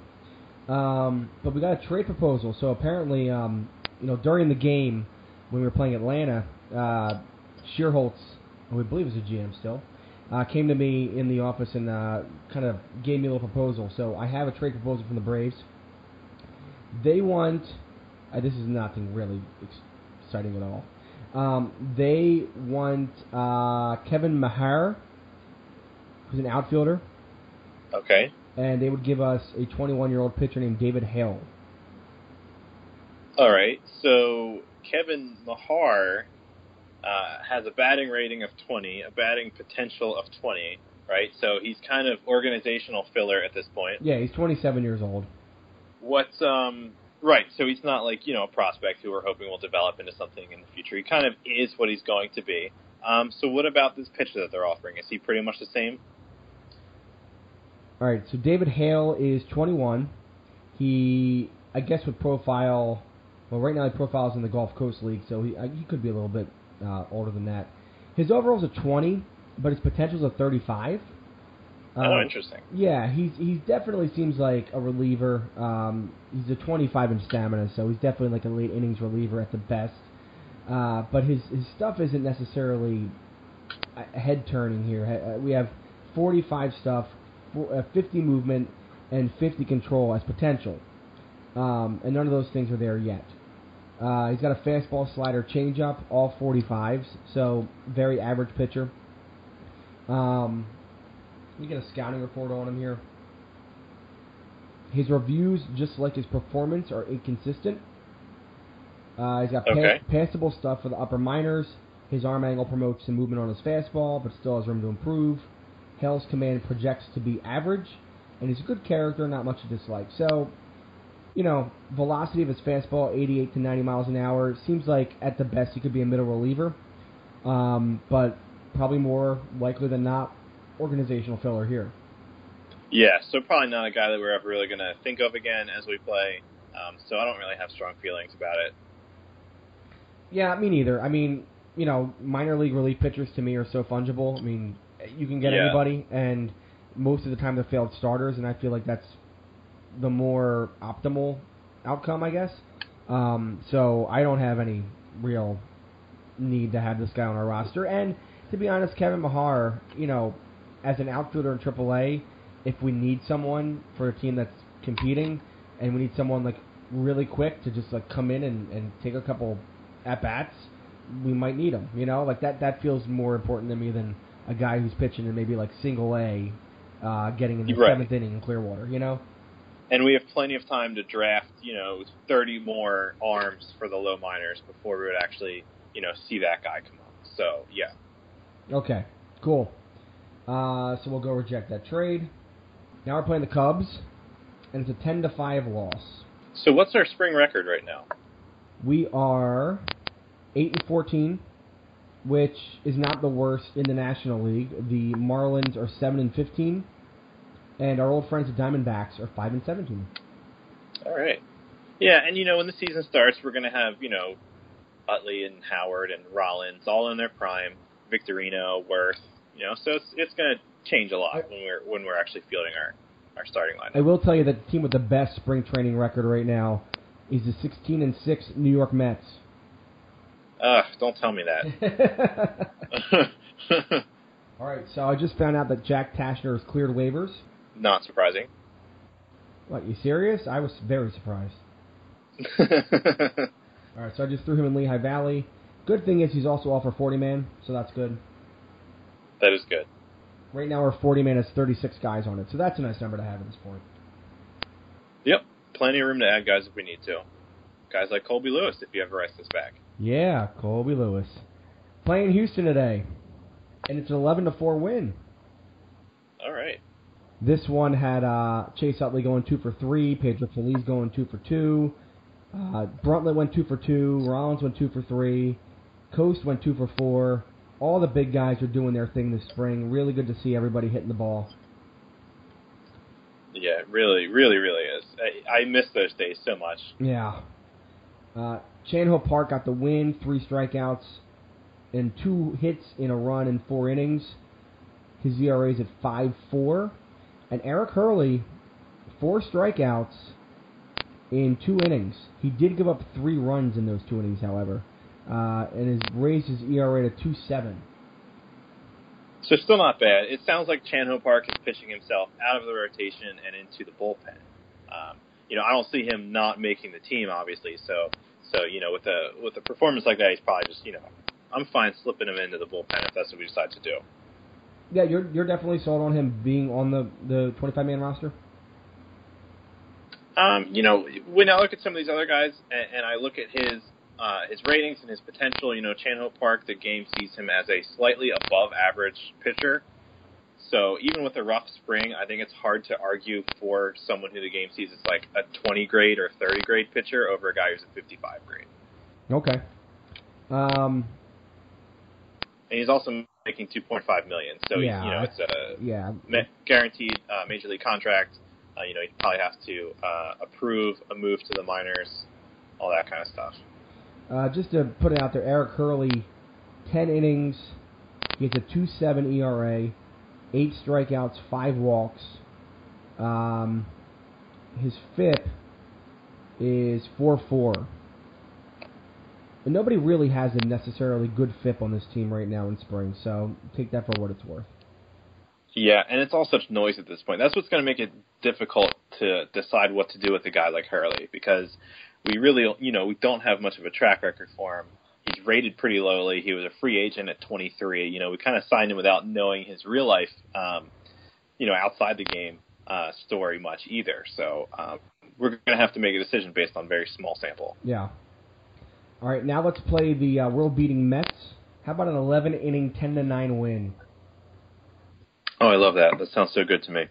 Um, but we got a trade proposal. So apparently, um, you know, during the game when we were playing Atlanta, uh, Schuerholz, who I believe is a GM still, uh, came to me in the office and uh, kind of gave me a little proposal. So I have a trade proposal from the Braves. They want. Uh, this is nothing really exciting at all. Um, they want uh, Kevin Mahar, who's an outfielder Okay. and they would give us a 21 year old pitcher named David Hale. All right. So Kevin Mahar uh, has a batting rating of 20, a batting potential of 20, right? So he's kind of organizational filler at this point. Yeah, he's 27 years old. What's um right? So he's not like you know a prospect who we're hoping will develop into something in the future. He kind of is what he's going to be. Um, so what about this pitcher that they're offering? Is he pretty much the same? All right, so David Hale is 21. He, I guess, would profile. Well, right now he profiles in the Gulf Coast League, so he uh, he could be a little bit uh, older than that. His overall's a 20, but his potential's a 35. Oh, Uh, interesting. Yeah, he's he's definitely seems like a reliever. Um, he's a 25 in stamina, so he's definitely like a late innings reliever at the best. Uh, but his his stuff isn't necessarily head turning here. Uh, We have 45 stuff, four- uh, 50 movement, and 50 control as potential. Um, and none of those things are there yet. Uh, he's got a fastball, slider, changeup, all 45s, so very average pitcher. Um, let me get a scouting report on him here. His reviews, just like his performance, are inconsistent. Uh, he's got pa- Okay. passable stuff for the upper minors. His arm angle promotes some movement on his fastball, but still has room to improve. Hale's command projects to be average, and he's a good character, not much to dislike. So, you know, velocity of his fastball, 88 to 90 miles an hour. Seems like at the best he could be a middle reliever, um, but probably more likely than not, organizational filler here. Yeah, so probably not a guy that we're ever really going to think of again as we play. Um, so I don't really have strong feelings about it. Yeah, me neither. I mean, you know, minor league relief pitchers to me are so fungible. I mean, you can get Yeah. anybody, and most of the time they're failed starters, and I feel like that's the more optimal outcome, I guess. Um, so I don't have any real need to have this guy on our roster. And to be honest, Kevin Mahar, you know, as an outfielder in AAA, if we need someone for a team that's competing, and we need someone like really quick to just like come in and, and take a couple at bats, we might need him. You know, like that that feels more important to me than a guy who's pitching in maybe like single A, uh, getting in the Right. seventh inning in Clearwater. You know. And we have plenty of time to draft, you know, 30 more arms for the low minors before we would actually, you know, see that guy come up. So, yeah. Okay, cool. Uh, so we'll go reject that trade. Now we're playing the Cubs, and it's a ten to five loss. So what's our spring record right now? We are eight and fourteen, which is not the worst in the National League. The Marlins are seven and fifteen, and our old friends the Diamondbacks are five and seventeen. All right. Yeah, and you know, when the season starts, we're going to have, you know, Utley and Howard and Rollins all in their prime, Victorino, Werth, you know, so it's it's going to change a lot when we're when we're actually fielding our our starting line. I will tell you that the team with the best spring training record right now is the sixteen and six New York Mets. Ugh, don't tell me that. All right, so I just found out that Jack Taschner has cleared waivers. Not surprising. What, you serious? I was very surprised. All right, so I just threw him in Lehigh Valley. Good thing is he's also off our 40 man, so that's good. That is good. Right now we're 40 man has 36 guys on it, so that's a nice number to have at this point. Yep, plenty of room to add guys if we need to. Guys like Colby Lewis, if you ever ice this back. Yeah, Colby Lewis playing Houston today, and it's an 11 to 4 win. All right. This one had uh, Chase Utley going two for three, Pedro Feliz going two for two, uh, Bruntlett went two for two, Rollins went two for three, Coste went two for four. All the big guys are doing their thing this spring. Really good to see everybody hitting the ball. Yeah, really, really, really is. I, I miss those days so much. Yeah. Uh, Chan Park got the win, three strikeouts, and two hits in a run in four innings. His ERA is at five four, and Eric Hurley, four strikeouts in two innings. He did give up three runs in those two innings, however, uh, and has raised his ERA to two seven. So still not bad. It sounds like Chan Ho Park is pitching himself out of the rotation and into the bullpen. Um, you know, I don't see him not making the team, obviously. So, so you know, with a with a performance like that, he's probably just you know, I'm fine slipping him into the bullpen if that's what we decide to do. Yeah, you're you're definitely sold on him being on the the 25 man roster. Um, you know, when I look at some of these other guys and, and I look at his uh, his ratings and his potential, you know, Chan Ho Park, the game sees him as a slightly above average pitcher. So even with a rough spring, I think it's hard to argue for someone who the game sees as like a 20 grade or 30 grade pitcher over a guy who's a 55 grade. Okay. Um, And he's also making 2.5 million, so Yeah. you know it's a yeah, guaranteed uh, major league contract. Uh, you know, he'd probably have to uh, approve a move to the minors, all that kind of stuff. Uh, just to put it out there, Eric Hurley, 10 innings. He has a 2.7 ERA, 8 strikeouts, 5 walks. Um, his FIP is 4.4. And nobody really has a necessarily good FIP on this team right now in spring, so take that for what it's worth. Yeah, and it's all such noise at this point. That's what's going to make it difficult to decide what to do with a guy like Hurley because we really, you know, we don't have much of a track record for him. He's rated pretty lowly. He was a free agent at 23. You know, we kind of signed him without knowing his real life, um, you know, outside the game uh, story much either. So um, we're going to have to make a decision based on very small sample. Yeah. All right, now let's play the uh, world-beating Mets. How about an 11-inning, 10 to 9 win? Oh, I love that. That sounds so good to me.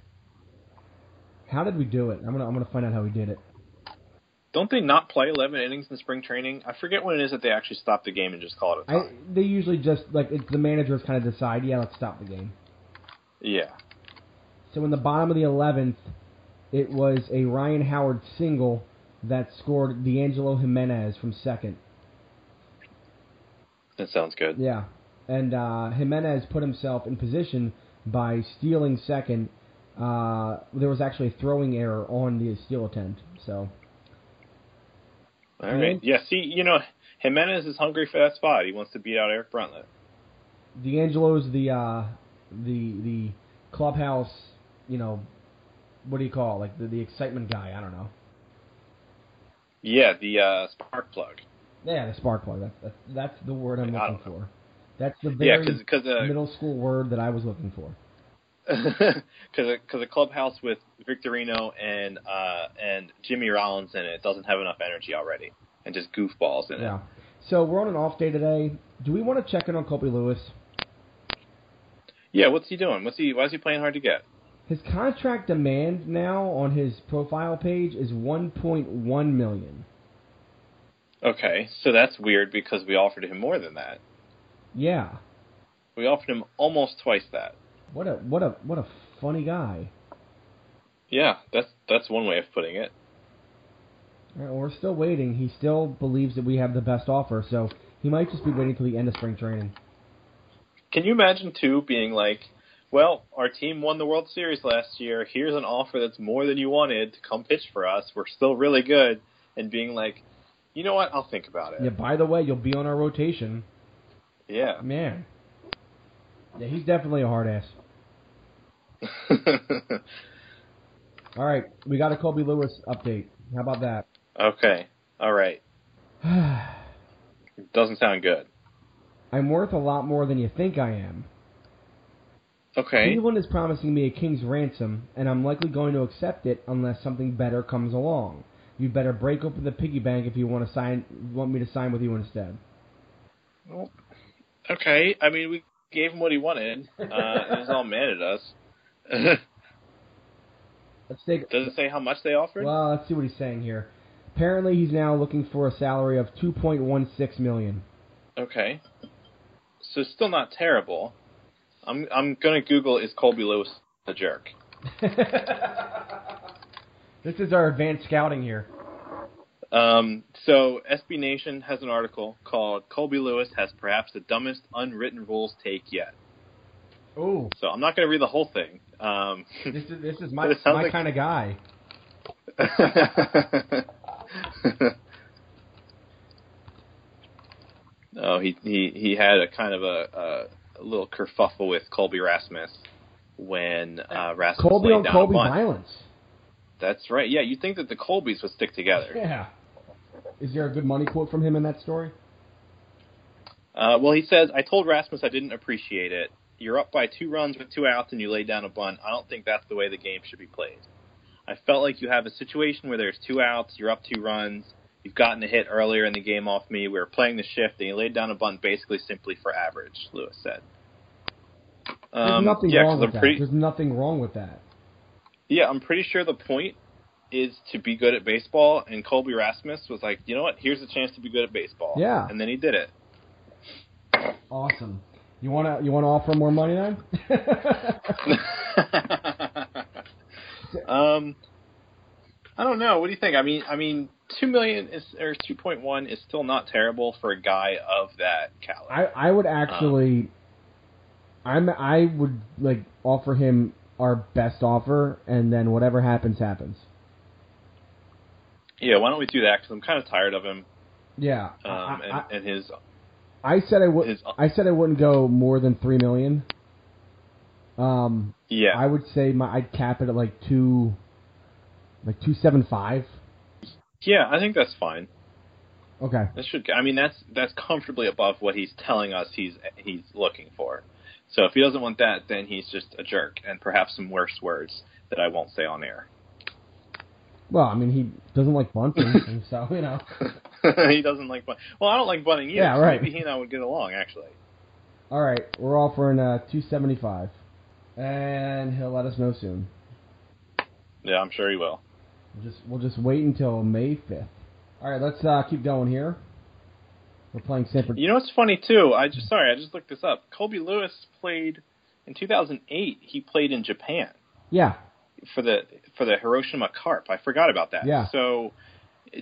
How did we do it? I'm gonna I'm gonna find out how we did it. Don't they not play 11 innings in spring training? I forget when it is that they actually stop the game and just call it a tie. they usually just like it's the managers kind of decide, yeah, let's stop the game. Yeah. So in the bottom of the 11th, it was a Ryan Howard single that scored D'Angelo Jimenez from second. That sounds good. Yeah, and uh, Jimenez put himself in position by stealing second. Uh, there was actually a throwing error on the steal attempt. So All right. Yeah, see, you know, Jimenez is hungry for that spot. He wants to beat out Eric Bruntlett. D'Angelo's the uh, the the clubhouse. You know, what do you call it? like the, the excitement guy? I don't know. Yeah, the uh, spark plug. Yeah, the spark plug. That's that's, that's the word I'm looking for. That's the Yeah, very because uh, middle school word that I was looking for. because because a clubhouse with Victorino and uh, and Jimmy Rollins in it doesn't have enough energy already, and just goofballs in Yeah. it. So we're on an off day today. Do we want to check in on Colby Lewis? Yeah, what's he doing? What's he? Why is he playing hard to get? His contract demand now on his profile page is 1.1 million. Okay, so that's weird because we offered him more than that. Yeah. We offered him almost twice that. What a what a what a funny guy. Yeah, that's that's one way of putting it. Right, well, we're still waiting. He still believes that we have the best offer, so he might just be waiting till the end of spring training. Can you imagine too being like, well, our team won the World Series last year. Here's an offer that's more than you wanted to come pitch for us. We're still really good, and being like, you know what? I'll think about it. Yeah. By the way, you'll be on our rotation, Yeah. man. Yeah, he's definitely a hard ass. All right, we got a Colby Lewis update. How about that? okay. All right. Doesn't sound good. I'm worth a lot more than you think I am. Okay. Cleveland is promising me a king's ransom, and I'm likely going to accept it unless something better comes along. You better break open the piggy bank if you want to sign. Want me to sign with you instead? Well, okay. I mean, we gave him what he wanted. Uh, and he's all mad at us. Let's take. Does it say how much they offered? Well, let's see what he's saying here. Apparently, he's now looking for a salary of 2.16 million. Okay. So still not terrible. I'm I'm gonna Google is Colby Lewis a jerk? This is our advanced scouting here. Um, so SB Nation has an article called "Colby Lewis has perhaps the dumbest unwritten rules take yet." Oh, So I'm not going to read the whole thing. Um, this is this is my But it sounds my like- kind of guy. oh, he he he had a kind of a, a, little kerfuffle with Colby Rasmus when uh, Rasmus Colby laid on down Colby violence. That's right. Yeah, you'd think that the Colbys would stick together. Yeah. Is there a good money quote from him in that story? Uh, well, he says, I told Rasmus I didn't appreciate it. You're up by two runs with two outs and you lay down a bunt. I don't think that's the way the game should be played. I felt like you have a situation where there's two outs, you're up two runs, you've gotten a hit earlier in the game off me, we were playing the shift, and you laid down a bunt basically simply for average, Lewis said. There's Um, nothing yeah, wrong with that. pretty, There's nothing wrong with that. yeah, I'm pretty sure the point is to be good at baseball, and Colby Rasmus was like, you know what, here's a chance to be good at baseball. Yeah. And then he did it. Awesome. You wanna you wanna offer more money then? um, I don't know. What do you think? I mean, I mean, two million is or two point one is still not terrible for a guy of that caliber. I I would actually, I'm I would like offer him our best offer, and then whatever happens happens. Yeah, why don't we do that? Because I'm kind of tired of him Yeah. um, I, and, I, and his. I said I would. his I said I wouldn't go more than three million. Um, Yeah. I would say my I'd cap it at like two, like two seven five. yeah, I think that's fine. Okay. That should. I mean, that's that's comfortably above what he's telling us he's he's looking for. So if he doesn't want that, then he's just a jerk, and perhaps some worse words that I won't say on air. Well, I mean, he doesn't like bunting, so you know. he doesn't like. bunting. Well, I don't like bunting either. Yeah, so right. Maybe he and I would get along actually. All right, we're offering uh, two seventy five, and he'll let us know soon. Yeah, I'm sure he will. We'll just we'll just wait until May fifth. All right, let's uh, keep going here. We're playing San Fran. You know what's funny too? I just sorry, I just looked this up. Colby Lewis played in 2008. He played in Japan Yeah, for the for the Hiroshima Carp. I forgot about that. Yeah. So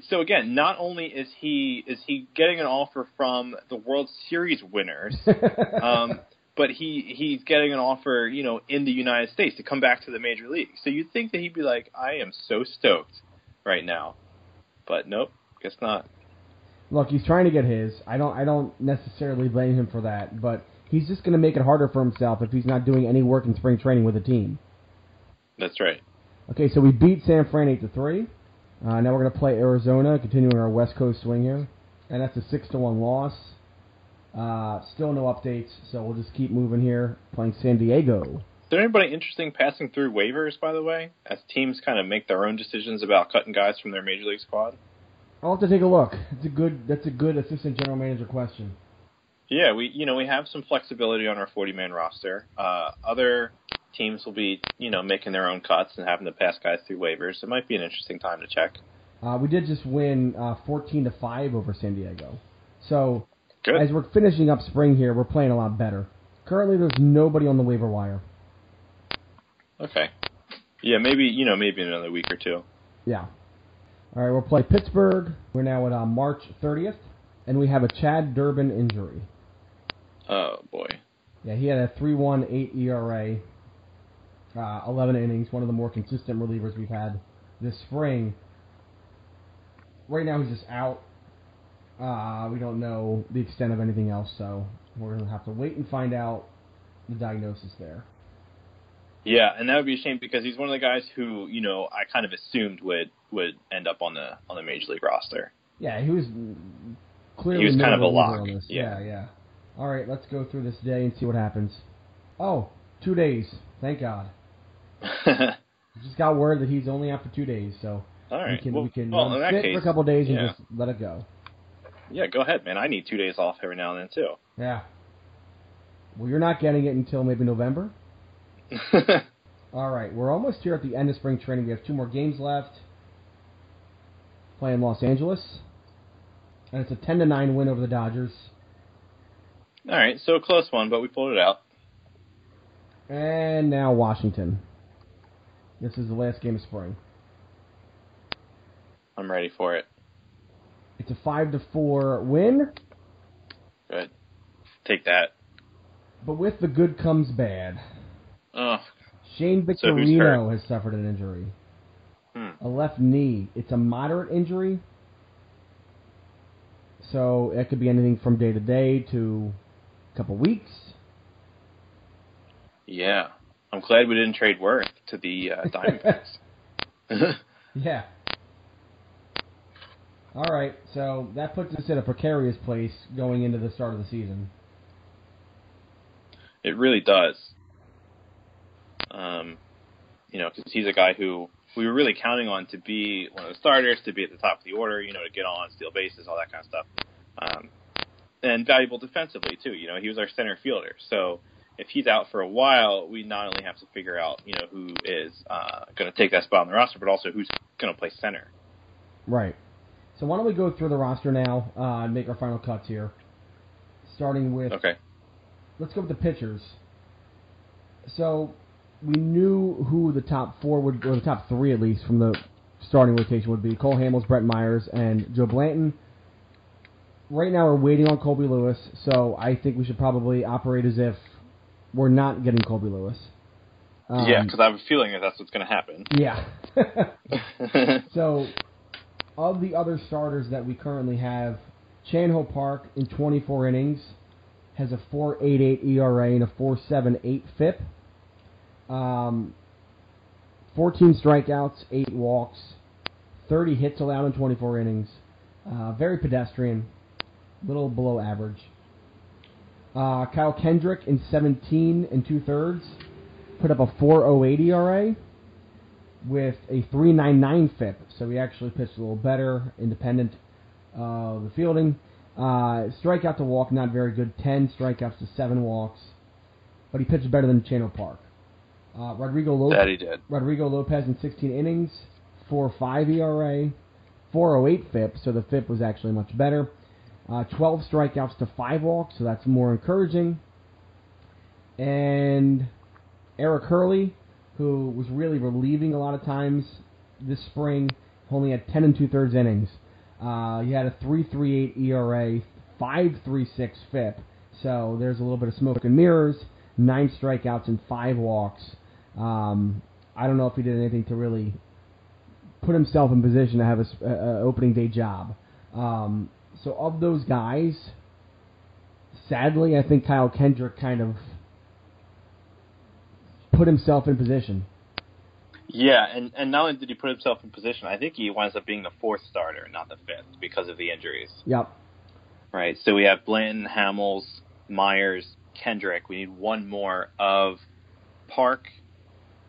so again, not only is he is he getting an offer from the World Series winners, um, but he he's getting an offer, you know, in the United States to come back to the major league. So you'd think that he'd be like, I am so stoked right now, but nope, guess not. Look, he's trying to get his. I don't I don't necessarily blame him for that, but he's just going to make it harder for himself if he's not doing any work in spring training with the team. That's right. Okay, so we beat San Fran eight to three. Uh, now we're going to play Arizona, continuing our West Coast swing here, and that's a six to one loss. Uh, still no updates, so we'll just keep moving here. Playing San Diego. Is there anybody interesting passing through waivers, by the way, as teams kind of make their own decisions about cutting guys from their major league squad? I'll have to take a look. It's a good. That's a good assistant general manager question. Yeah, we you know we have some flexibility on our 40 man roster. Uh, other teams will be you know making their own cuts and having to pass guys through waivers. It might be an interesting time to check. Uh, we did just win uh, 14 to five over San Diego. So Good. as we're finishing up spring here, we're playing a lot better. Currently, there's nobody on the waiver wire. Okay. Yeah, maybe you know maybe in another week or two. Yeah. All right, we'll play Pittsburgh. We're now at uh, March 30th, and we have a Chad Durbin injury. Oh boy. Yeah, he had a 3.18 ERA, uh, 11 innings, one of the more consistent relievers we've had this spring. Right now, he's just out. Uh, we don't know the extent of anything else, so we're going to have to wait and find out the diagnosis there. Yeah, and that would be a shame because he's one of the guys who you know I kind of assumed would would end up on the on the major league roster. Yeah, he was clearly He was kind of a lock, yeah. yeah, yeah. All right, let's go through this day and see what happens. Oh, two days. Thank God. Just got word that he's only out for two days, so All right. we can well, we can well, let in him that sit case, for a couple days and yeah. just let it go. yeah, go ahead, man. I need two days off every now and then too. Yeah. Well, you're not getting it until maybe November. All right, we're almost here at the end of spring training. We have two more games left. Playing Los Angeles, and it's a ten to nine win over the Dodgers. All right, so a close one, but we pulled it out. And now Washington. This is the last game of spring. I'm ready for it. It's a five to four win, Good. Take that. but with the good comes bad. Oh, Shane So Victorino hurt? has suffered an injury. Hmm. A left knee. It's a moderate injury. So it could be anything from day to day to a couple weeks. yeah. I'm glad we didn't trade Werth to the uh, Diamondbacks. Yeah. All right, so that puts us in a precarious place going into the start of the season. it really does. Um, you know, because he's a guy who we were really counting on to be one of the starters, to be at the top of the order, you know, to get on, steal bases, all that kind of stuff. Um, and valuable defensively too. You know, he was our center fielder. So if he's out for a while, we not only have to figure out, you know, who is uh, going to take that spot on the roster, but also who's going to play center. Right. So why don't we go through the roster now uh, and make our final cuts here, starting with Okay. let's go with the pitchers. So we knew who the top four would, or the top three at least from the starting rotation would be: Cole Hamels, Brett Myers, and Joe Blanton. Right now, we're waiting on Colby Lewis, so I think we should probably operate as if we're not getting Colby Lewis. Um, yeah, because I have a feeling that that's what's going to happen. yeah. so, of the other starters that we currently have, Chan Ho Park in 24 innings has a 4.88 ERA and a 4.78 FIP. Um, 14 strikeouts, 8 walks, 30 hits allowed in 24 innings. Uh, very pedestrian, little below average. Uh, Kyle Kendrick in 17 and two thirds put up a 4.08 ERA with a 3.99 FIP, so he actually pitched a little better, independent of the fielding. Uh, strikeout to walk, not very good. 10 strikeouts to 7 walks. But he pitched better than Chan Ho Park. Uh, Rodrigo, Lopez, That he did. Rodrigo Lopez in 16 innings, 4.5 ERA, 4.08 FIP, so the FIP was actually much better. Uh, 12 strikeouts to 5 walks, so that's more encouraging. And Eric Hurley, who was really relieving a lot of times this spring, only had 10 and two thirds innings. Uh, he had a 3.38 ERA, 5.36 FIP. So there's a little bit of smoke and mirrors. Nine strikeouts and five walks. Um, I don't know if he did anything to really put himself in position to have a, a opening day job. Um, so of those guys, sadly, I think Kyle Kendrick kind of put himself in position. Yeah, and and not only did he put himself in position, I think he winds up being the fourth starter, not the fifth, because of the injuries. Yep. Right. So we have Blanton, Hamels, Myers, Kendrick. We need one more of Park,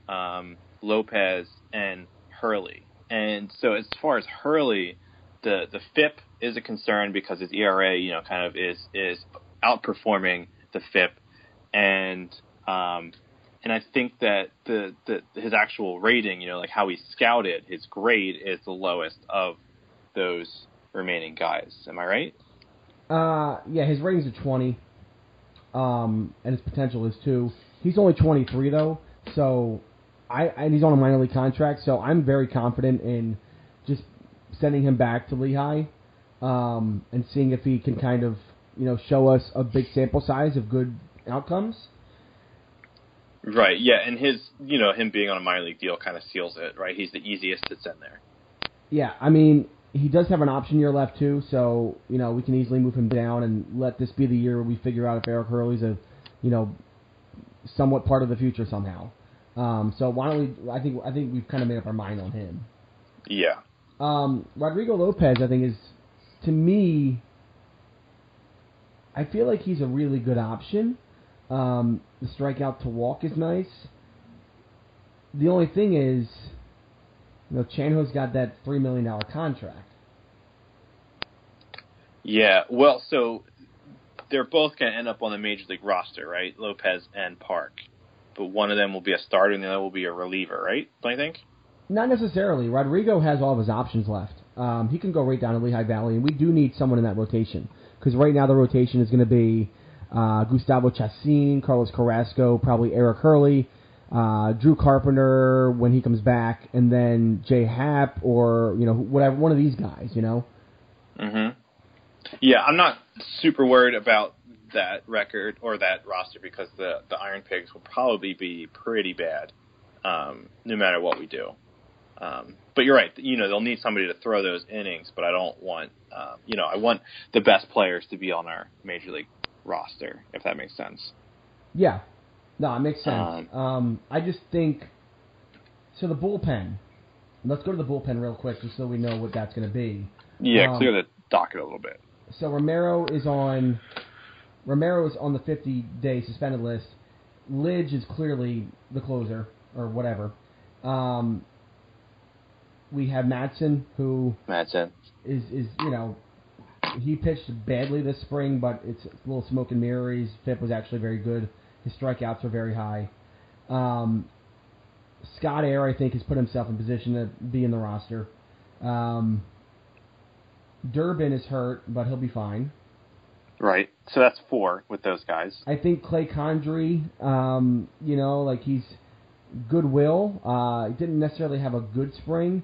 um, Lopez, and Hurley. And so as far as Hurley, the the FIP is a concern because his ERA, you know, kind of is is outperforming the FIP, and um, and I think that the, the his actual rating, you know, like how he's scouted, his grade is the lowest of those remaining guys. Am I right? Uh, yeah, his ratings are 20, um, and his potential is two. He's only 23 though, so I and he's on a minor league contract, so I'm very confident in just sending him back to Lehigh um, and seeing if he can kind of you know show us a big sample size of good outcomes. Right. Yeah, and his, you know, him being on a minor league deal kind of seals it. Right. He's the easiest that's in there. Yeah, I mean he does have an option year left too, so you know we can easily move him down and let this be the year where we figure out if Eric Hurley's a, you know, somewhat part of the future somehow. Um, so why don't we? I think I think we've kind of made up our mind on him. Yeah. Um, Rodrigo Lopez, I think is to me. I feel like he's a really good option. Um, the strikeout to walk is nice. The only thing is, you know, Chan Ho's got that three million dollar contract. Yeah. Well, so they're both going to end up on the major league roster, right? Lopez and Park. But one of them will be a starter and the other will be a reliever, right? Don't you think? Not necessarily. Rodrigo has all of his options left. Um, he can go right down to Lehigh Valley, and we do need someone in that rotation because right now the rotation is going to be uh, Gustavo Chacin, Carlos Carrasco, probably Eric Hurley, uh, Drew Carpenter when he comes back, and then J Happ or you know whatever one of these guys. You know. Mm-hmm. Yeah, I'm not super worried about that record or that roster because the the Iron Pigs will probably be pretty bad, um, no matter what we do. Um, but you're right. You know, they'll need somebody to throw those innings, but I don't want, um, you know, I want the best players to be on our major league roster, if that makes sense. Yeah, no, it makes sense. Um, Um, I just think so. The bullpen. Let's go to the bullpen real quick, just so we know what that's going to be. Yeah, Um, clear the docket a little bit. So Romero is on. Romero is on the 50-day suspended list. Lidge is clearly the closer or whatever. Um, we have Matson, who Madson. is is you know he pitched badly this spring, but it's a little smoke and mirrors. FIP was actually very good. His strikeouts are very high. Um, Scott Eyre, I think, has put himself in position to be in the roster. Um, Durbin is hurt, but he'll be fine. Right. So that's four with those guys. I think Clay Condrey, um, you know, like he's goodwill. Uh, he didn't necessarily have a good spring.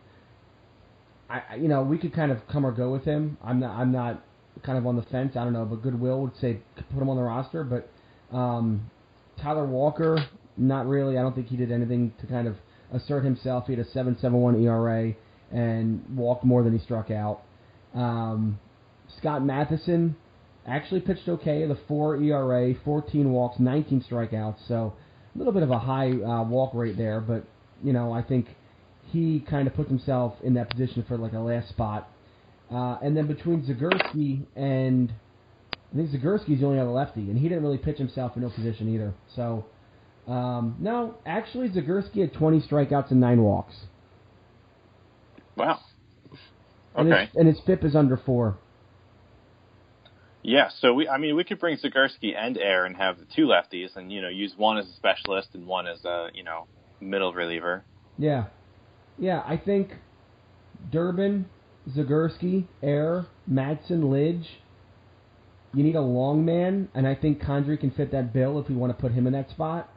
I, you know, we could kind of come or go with him. I'm not, I'm not kind of on the fence. I don't know, but goodwill would say put him on the roster. But um, Tyler Walker, not really. I don't think he did anything to kind of assert himself. He had a 7.71 ERA and walked more than he struck out. Um, Scott Mathieson actually pitched okay. The four ERA, 14 walks, 19 strikeouts. So a little bit of a high uh, walk rate there, but you know I think he kind of puts himself in that position for like a last spot. Uh, and then between Zagurski and I think Zagurski's the only other lefty, and he didn't really pitch himself in no position either. So um, no, actually Zagurski had 20 strikeouts and nine walks. Wow. And Okay. his, and his FIP is under four. Yeah, so we I mean we could bring Zagurski and Eyre and have the two lefties and you know use one as a specialist and one as a you know middle reliever. Yeah, yeah. I think Durbin, Zagurski, Eyre, Madson, Lidge. You need a long man, and I think Condrey can fit that bill if we want to put him in that spot.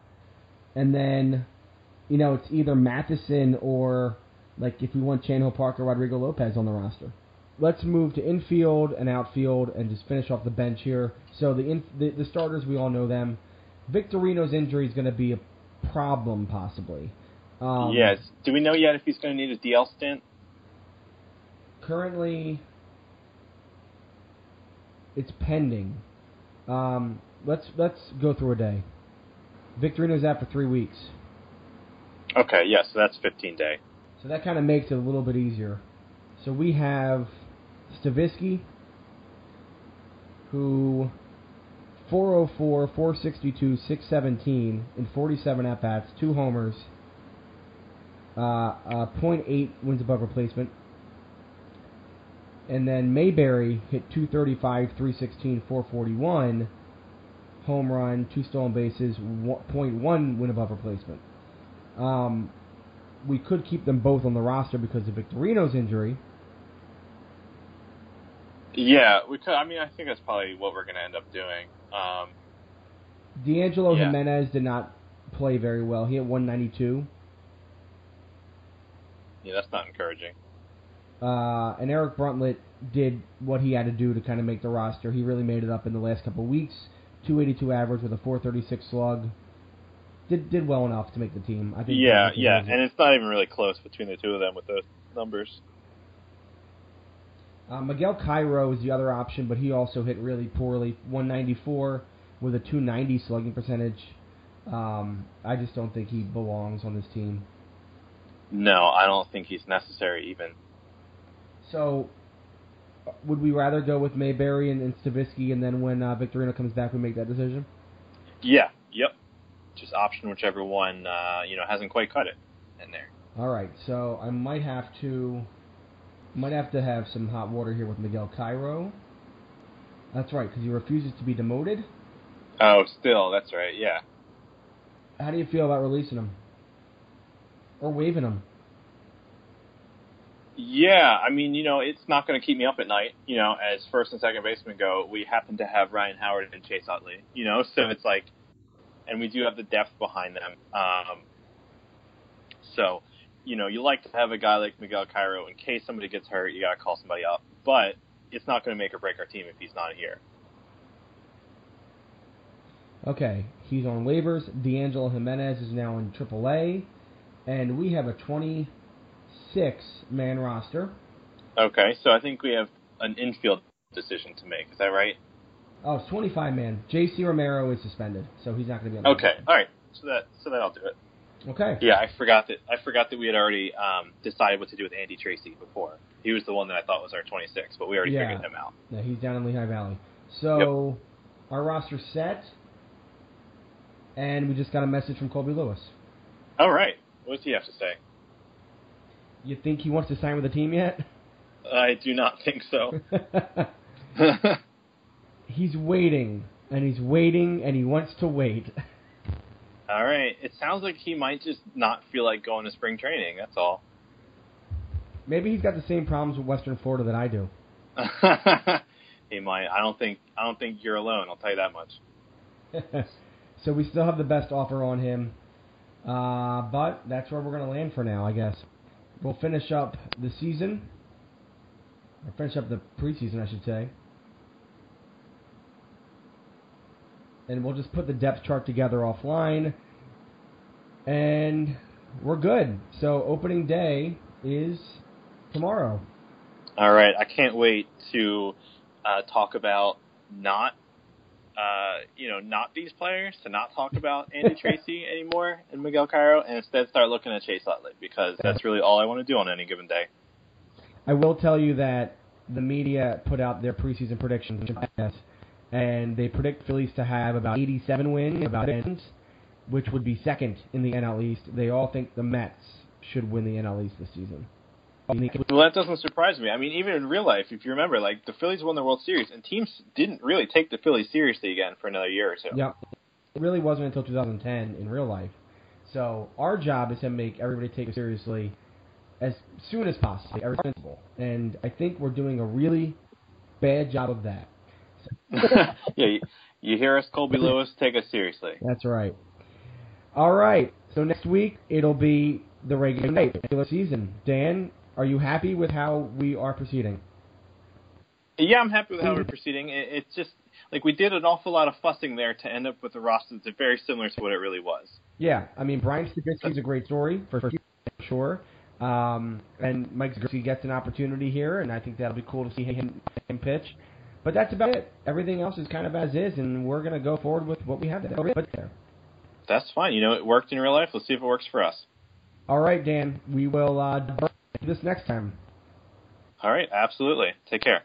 And then, you know, it's either Mathieson or like if we want Chan Ho Parker, Rodrigo Lopez on the roster. Let's move to infield and outfield and just finish off the bench here. So the in, the, the starters, we all know them. Victorino's injury is going to be a problem, possibly. Um, yes. Do we know yet if he's going to need a DL stint? currently it's pending. Um, let's let's go through a day. Victorino's out for three weeks, Okay, yes, so that's 15 day. so that kind of makes it a little bit easier. So we have Stavisky, who 404, 462, 617 in 47 at bats, two homers, uh, uh, 0.8 wins above replacement. And then Mayberry hit 235, 316, 441, home run, two stolen bases, 0.1 win above replacement. Um, we could keep them both on the roster because of Victorino's injury. Yeah, we could. I mean, I think that's probably what we're going to end up doing. Um, D'Angelo Yeah. Jimenez did not play very well. He had 192. Yeah, that's not encouraging. Uh, and Eric Bruntlett did what he had to do to kind of make the roster. He really made it up in the last couple of weeks. 282 average with a 436 slug. Did did well enough to make the team. I think. Yeah, yeah, and it's not even really close between the two of them with those numbers. Uh, Miguel Cairo is the other option, but he also hit really poorly. 194 with a 290 slugging percentage. Um, I just don't think he belongs on this team. No, I don't think he's necessary even. So, would we rather go with Mayberry and, and Stavisky, and then when uh, Victorino comes back, we make that decision? Yeah, yep. Just option whichever one uh, you know hasn't quite cut it in there. All right, so I might have to might have to have some hot water here with Miguel Cairo. That's right, because he refuses to be demoted. Oh, still, that's right. Yeah. How do you feel about releasing him or waiving them. Yeah, I mean, you know, it's not going to keep me up at night. You know, as first and second baseman go, we happen to have Ryan Howard and Chase Utley. You know, so it's like, and we do have the depth behind them. Um, so, you know, you like to have a guy like Miguel Cairo in case somebody gets hurt. You got to call somebody up, but it's not going to make or break our team if he's not here. Okay, he's on waivers. D'Angelo Jimenez is now in AAA, and we have a 26 man roster. Okay, so I think we have an infield decision to make. Is that right? Oh, it's 25 man. J.C. Romero is suspended, so he's not going to be on. the Okay, roster. all right. So that so that'll do it. Okay. Yeah, I forgot that I forgot that we had already um, decided what to do with Andy Tracy before. He was the one that I thought was our 26, but we already Yeah. figured him out. Yeah, he's down in Lehigh Valley. So our roster's set, and we just got a message from Colby Lewis. All right, what does he have to say? You think he wants to sign with the team yet? I do not think so. he's waiting, and he's waiting, and he wants to wait. all right, it sounds like he might just not feel like going to spring training. That's all. Maybe he's got the same problems with Western Florida that I do. he might. I don't think. I don't think you're alone. I'll tell you that much. so we still have the best offer on him, uh, but that's where we're going to land for now, I guess. We'll finish up the season, or finish up the preseason, I should say, and we'll just put the depth chart together offline, and we're good. So opening day is tomorrow. All right, I can't wait to uh, talk about not uh, you know, not these players, to not talk about Andy Tracy anymore and Miguel Cairo, and instead start looking at Chase Utley because that's really all I want to do on any given day. I will tell you that the media put out their preseason predictions, and they predict Phillies to have about 87 wins, about ends, which would be second in the NL East. They all think the Mets should win the NL East this season. Well, that doesn't surprise me. I mean, even in real life, if you remember, like the Phillies won the World Series, and teams didn't really take the Phillies seriously again for another year or two. Yeah, it really wasn't until 2010 in real life. So our job is to make everybody take it seriously as soon as possible, every possible. And I think we're doing a really bad job of that. yeah, you, you hear us, Colby Lewis, take us seriously. That's right. All right. So next week it'll be the regular season. Dan, are you happy with how we are proceeding? Yeah, I'm happy with how we're proceeding. It's just like we did an awful lot of fussing there to end up with a roster that's very similar to what it really was. Yeah, I mean Brian Stavisky's a great story for sure. Um, and Mike Zagurski gets an opportunity here, and I think that'll be cool to see him, him pitch. But that's about it. Everything else is kind of as is, and we're going to go forward with what we have there. That's fine. You know, it worked in real life. Let's see if it works for us. All right, Dan. We will uh, this next time. All right. Absolutely. Take care.